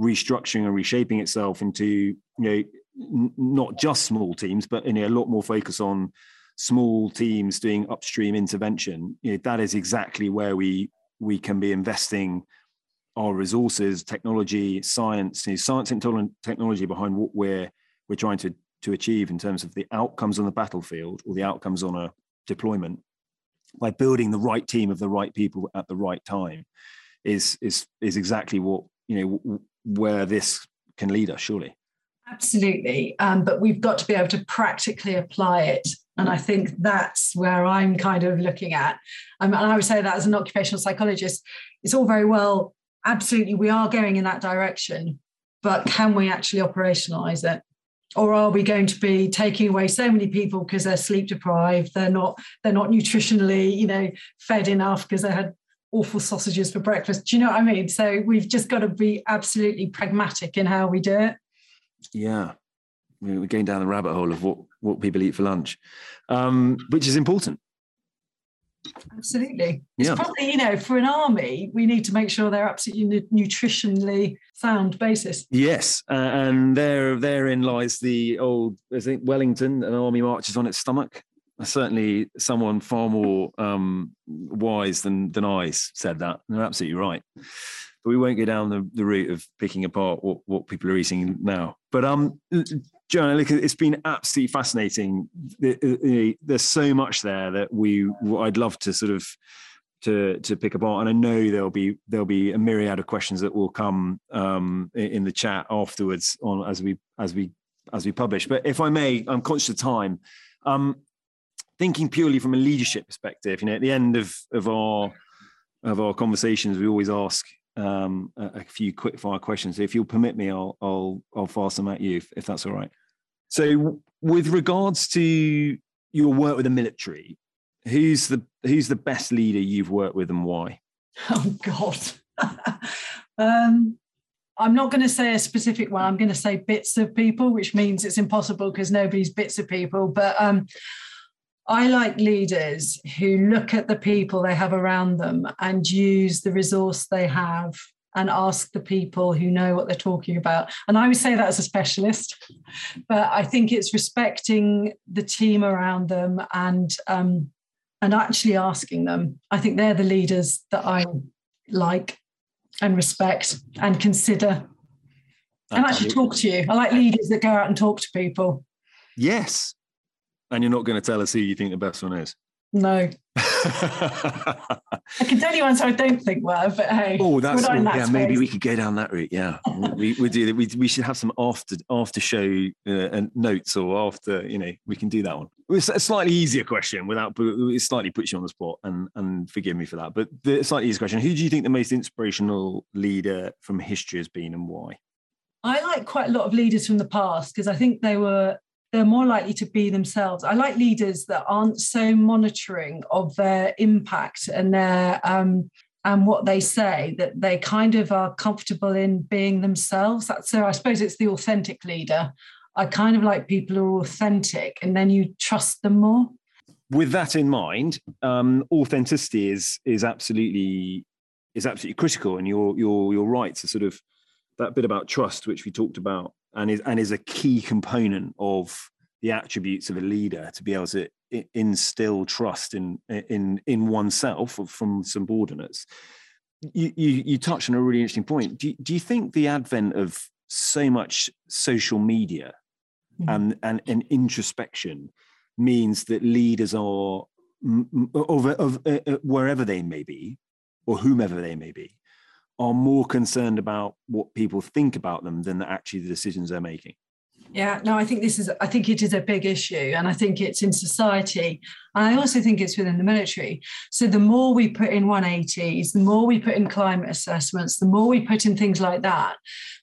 [SPEAKER 1] restructuring and reshaping itself into you know n- not just small teams, but you know a lot more focus on small teams doing upstream intervention. You know, that is exactly where we we can be investing our resources, technology, science, you know, science and technology behind what we're we're trying to to achieve in terms of the outcomes on the battlefield or the outcomes on a deployment by building the right team of the right people at the right time is is is exactly what you know where this can lead us surely.
[SPEAKER 2] Absolutely. Um, but we've got to be able to practically apply it. And i think that's where i'm kind of looking at. Um, and i would say that as an occupational psychologist it's all very well absolutely we are going in that direction but can we actually operationalize it or are we going to be taking away so many people because they're sleep deprived they're not they're not nutritionally you know fed enough because they had awful sausages for breakfast? Do you know what i mean? So we've just got to be absolutely pragmatic in how we do it.
[SPEAKER 1] Yeah. We're going down the rabbit hole of what what people eat for lunch. Um, which is important
[SPEAKER 2] Absolutely. It's yeah. probably, you know, for an army, we need to make sure they're absolutely nutritionally sound basis.
[SPEAKER 1] Yes. Uh, and there therein lies the old, I think, Wellington, an army marches on its stomach. Certainly, someone far more um, wise than, than I said that. They're absolutely right. But we won't go down the, the route of picking apart what, what people are eating now. But um, Joanna, look, it's been absolutely fascinating. There's so much there that we I'd love to sort of to to pick apart, and I know there'll be there'll be a myriad of questions that will come um, in the chat afterwards on as we as we as we publish. But if I may, I'm conscious of time. Um, thinking purely from a leadership perspective, you know, at the end of of our of our conversations, we always ask um, a, few quick fire questions. If you'll permit me, I'll I'll I'll fast them at you if, if that's all right. So, with regards to your work with the military, who's the who's the best leader you've worked with and why? *laughs*
[SPEAKER 2] Oh God. *laughs* um, I'm not going to say a specific one. I'm going to say bits of people, which means it's impossible because nobody's bits of people. But um, I like leaders who look at the people they have around them and use the resource they have and ask the people who know what they're talking about. And I would say that as a specialist, but I think it's respecting the team around them and um, and actually asking them. I think they're the leaders that I like and respect and consider. And actually talk to you. I like leaders that go out and talk to people.
[SPEAKER 1] Yes. And you're not going to tell us who you think the best one is.
[SPEAKER 2] No. *laughs* I can tell you ones I don't think were, but hey.
[SPEAKER 1] Oh, that's oh, yeah. Space. Maybe we could go down that route. Yeah, we we do. We we should have some after after show uh, notes or after you know we can do that one. It's a slightly easier question without it slightly puts you on the spot and and forgive me for that. But the slightly easier question: Who do you think the most inspirational leader from history has been and why?
[SPEAKER 2] I like quite a lot of leaders from the past because I think they were they're more likely to be themselves. I like leaders that aren't so monitoring of their impact and their um, and what they say that they kind of are comfortable in being themselves. That's so I suppose it's the authentic leader. I kind of like people who are authentic, and then you trust them more.
[SPEAKER 1] With that in mind, um, authenticity is is absolutely is absolutely critical, and you're you're you're right to sort of that bit about trust, which we talked about and is and is a key component of the attributes of a leader to be able to instill trust in in in oneself from subordinates. You, you, you touched on a really interesting point. Do you, do you think the advent of so much social media mm-hmm. and, and, and introspection means that leaders are of, of uh, uh, wherever they may be or whomever they may be are more concerned about what people think about them than actually the decisions they're making
[SPEAKER 2] yeah, no, I think this is, I think it is a big issue. And I think it's in society. And I also think it's within the military. So the more we put in 180s, the more we put in climate assessments, the more we put in things like that,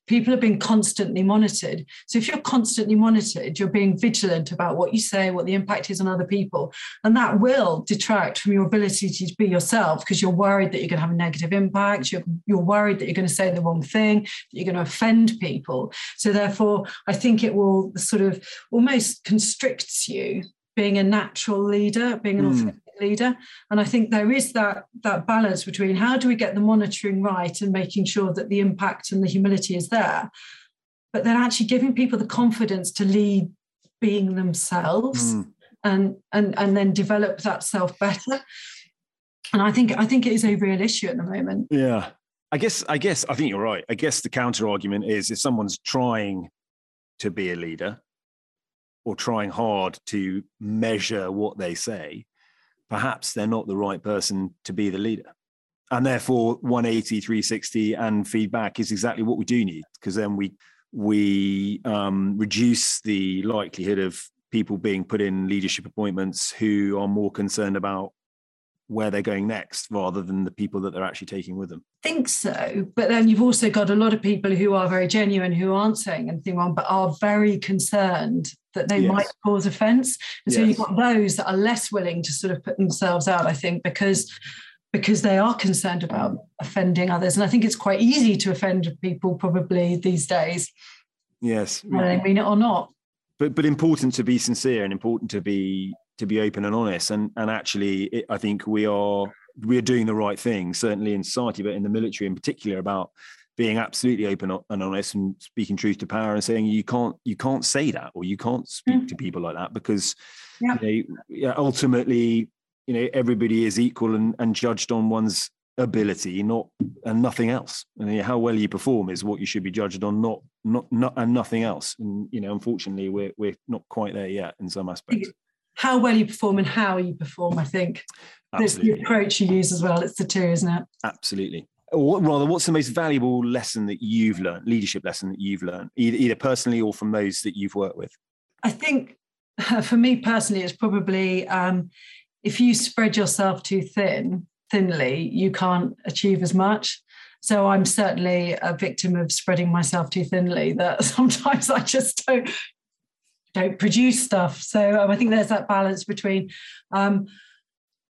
[SPEAKER 2] people are being constantly monitored. So if you're constantly monitored, you're being vigilant about what you say, what the impact is on other people. And that will detract from your ability to be yourself because you're worried that you're going to have a negative impact. You're, you're worried that you're going to say the wrong thing, that you're going to offend people. So therefore, I think it will sort of almost constricts you being a natural leader, being an mm. authentic leader. And I think there is that that balance between how do we get the monitoring right and making sure that the impact and the humility is there, but then actually giving people the confidence to lead being themselves mm. and and and then develop that self better. And I think I think it is a real issue at the moment.
[SPEAKER 1] Yeah. I guess I guess I think you're right. I guess the counter argument is if someone's trying to be a leader or trying hard to measure what they say, perhaps they're not the right person to be the leader. And therefore, 180, 360, and feedback is exactly what we do need because then we we um, reduce the likelihood of people being put in leadership appointments who are more concerned about where they're going next rather than the people that they're actually taking with them.
[SPEAKER 2] I think so. But then you've also got a lot of people who are very genuine, who aren't saying anything wrong, but are very concerned that they yes. might cause offence. And so yes. you've got those that are less willing to sort of put themselves out, I think, because because they are concerned about offending others. And I think it's quite easy to offend people probably these days.
[SPEAKER 1] Yes.
[SPEAKER 2] Whether they mean it or not.
[SPEAKER 1] But but important to be sincere and important to be to be open and honest. And and actually, it, I think we are we are doing the right thing, certainly in society, but in the military in particular, about being absolutely open and honest and speaking truth to power and saying you can't you can't say that or you can't speak mm. to people like that because yeah. you know, ultimately you know everybody is equal and, and judged on one's ability not and nothing else and how well you perform is what you should be judged on not not not and nothing else and you know unfortunately we're we're not quite there yet in some aspects
[SPEAKER 2] how well you perform and how you perform, I think. It's the approach you use as well. It's the two, isn't it?
[SPEAKER 1] Absolutely. Or rather, what's the most valuable lesson that you've learned, leadership lesson that you've learned, either, either personally or from those that you've worked with?
[SPEAKER 2] I think *laughs* for me personally, it's probably um, if you spread yourself too thin, thinly, you can't achieve as much. So I'm certainly a victim of spreading myself too thinly that *laughs* sometimes I just don't don't produce stuff. So um, I think there's that balance between um,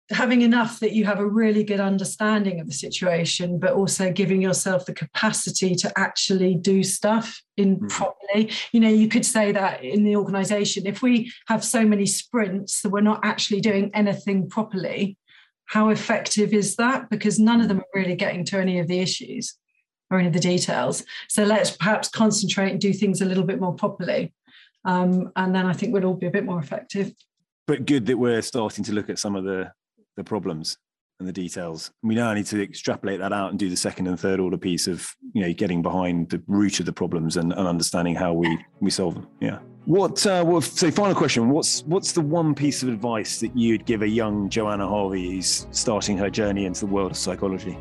[SPEAKER 2] having enough that you have a really good understanding of the situation, but also giving yourself the capacity to actually do stuff in mm. properly. You know, you could say that in the organization, if we have so many sprints that we're not actually doing anything properly, how effective is that? Because none of them are really getting to any of the issues or any of the details. So let's perhaps concentrate and do things a little bit more properly. Um, and then I think we'll all be a bit more effective.
[SPEAKER 1] But good that we're starting to look at some of the the problems and the details. We now need to extrapolate that out and do the second and third order piece of you know getting behind the root of the problems and, and understanding how we we solve them. Yeah. What? Uh, well, so final question. What's what's the one piece of advice that you'd give a young Joanna Harvey who's starting her journey into the world of psychology?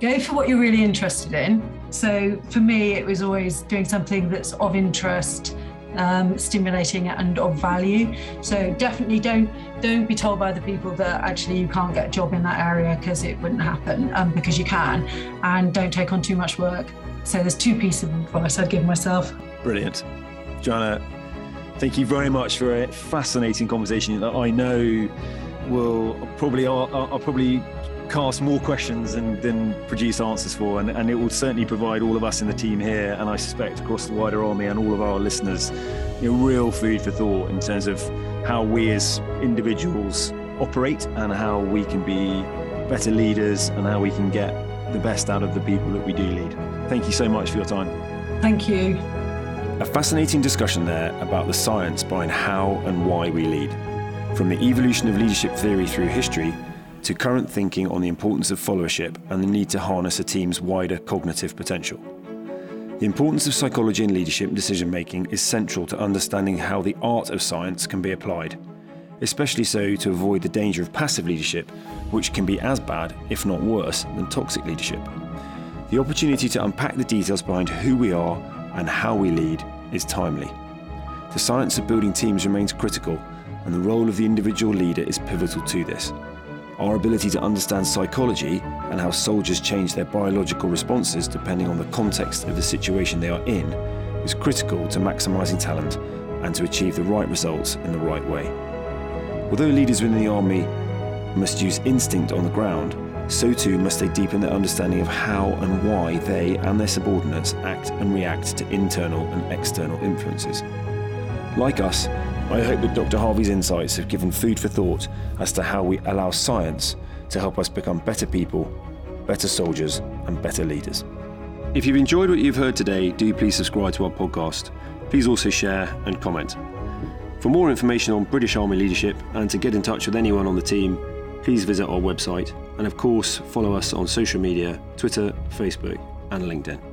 [SPEAKER 2] Go for what you're really interested in. So for me, it was always doing something that's of interest um, stimulating and of value. So definitely don't don't be told by the people that actually you can't get a job in that area because it wouldn't happen um, because you can, and don't take on too much work. So there's two pieces of advice I'd give myself.
[SPEAKER 1] Brilliant, Joanna. Thank you very much for a fascinating conversation that I know will probably I'll, I'll probably cast more questions than, than produce answers for. And, and it will certainly provide all of us in the team here, and I suspect across the wider army and all of our listeners, you know, real food for thought in terms of how we as individuals operate and how we can be better leaders and how we can get the best out of the people that we do lead. Thank you so much for your time.
[SPEAKER 2] Thank you.
[SPEAKER 1] A fascinating discussion there about the science behind how and why we lead, from the evolution of leadership theory through history to current thinking on the importance of followership and the need to harness a team's wider cognitive potential. The importance of psychology in leadership decision making is central to understanding how the art of science can be applied, especially so to avoid the danger of passive leadership, which can be as bad, if not worse, than toxic leadership. The opportunity to unpack the details behind who we are and how we lead is timely. The science of building teams remains critical, and the role of the individual leader is pivotal to this. Our ability to understand psychology and how soldiers change their biological responses depending on the context of the situation they are in is critical to maximising talent and to achieve the right results in the right way. Although leaders within the army must use instinct on the ground, so too must they deepen their understanding of how and why they and their subordinates act and react to internal and external influences. Like us, I hope that Dr. Harvey's insights have given food for thought as to how we allow science to help us become better people, better soldiers, and better leaders. If you've enjoyed what you've heard today, do please subscribe to our podcast. Please also share and comment. For more information on British Army leadership and to get in touch with anyone on the team, please visit our website and, of course, follow us on social media Twitter, Facebook, and LinkedIn.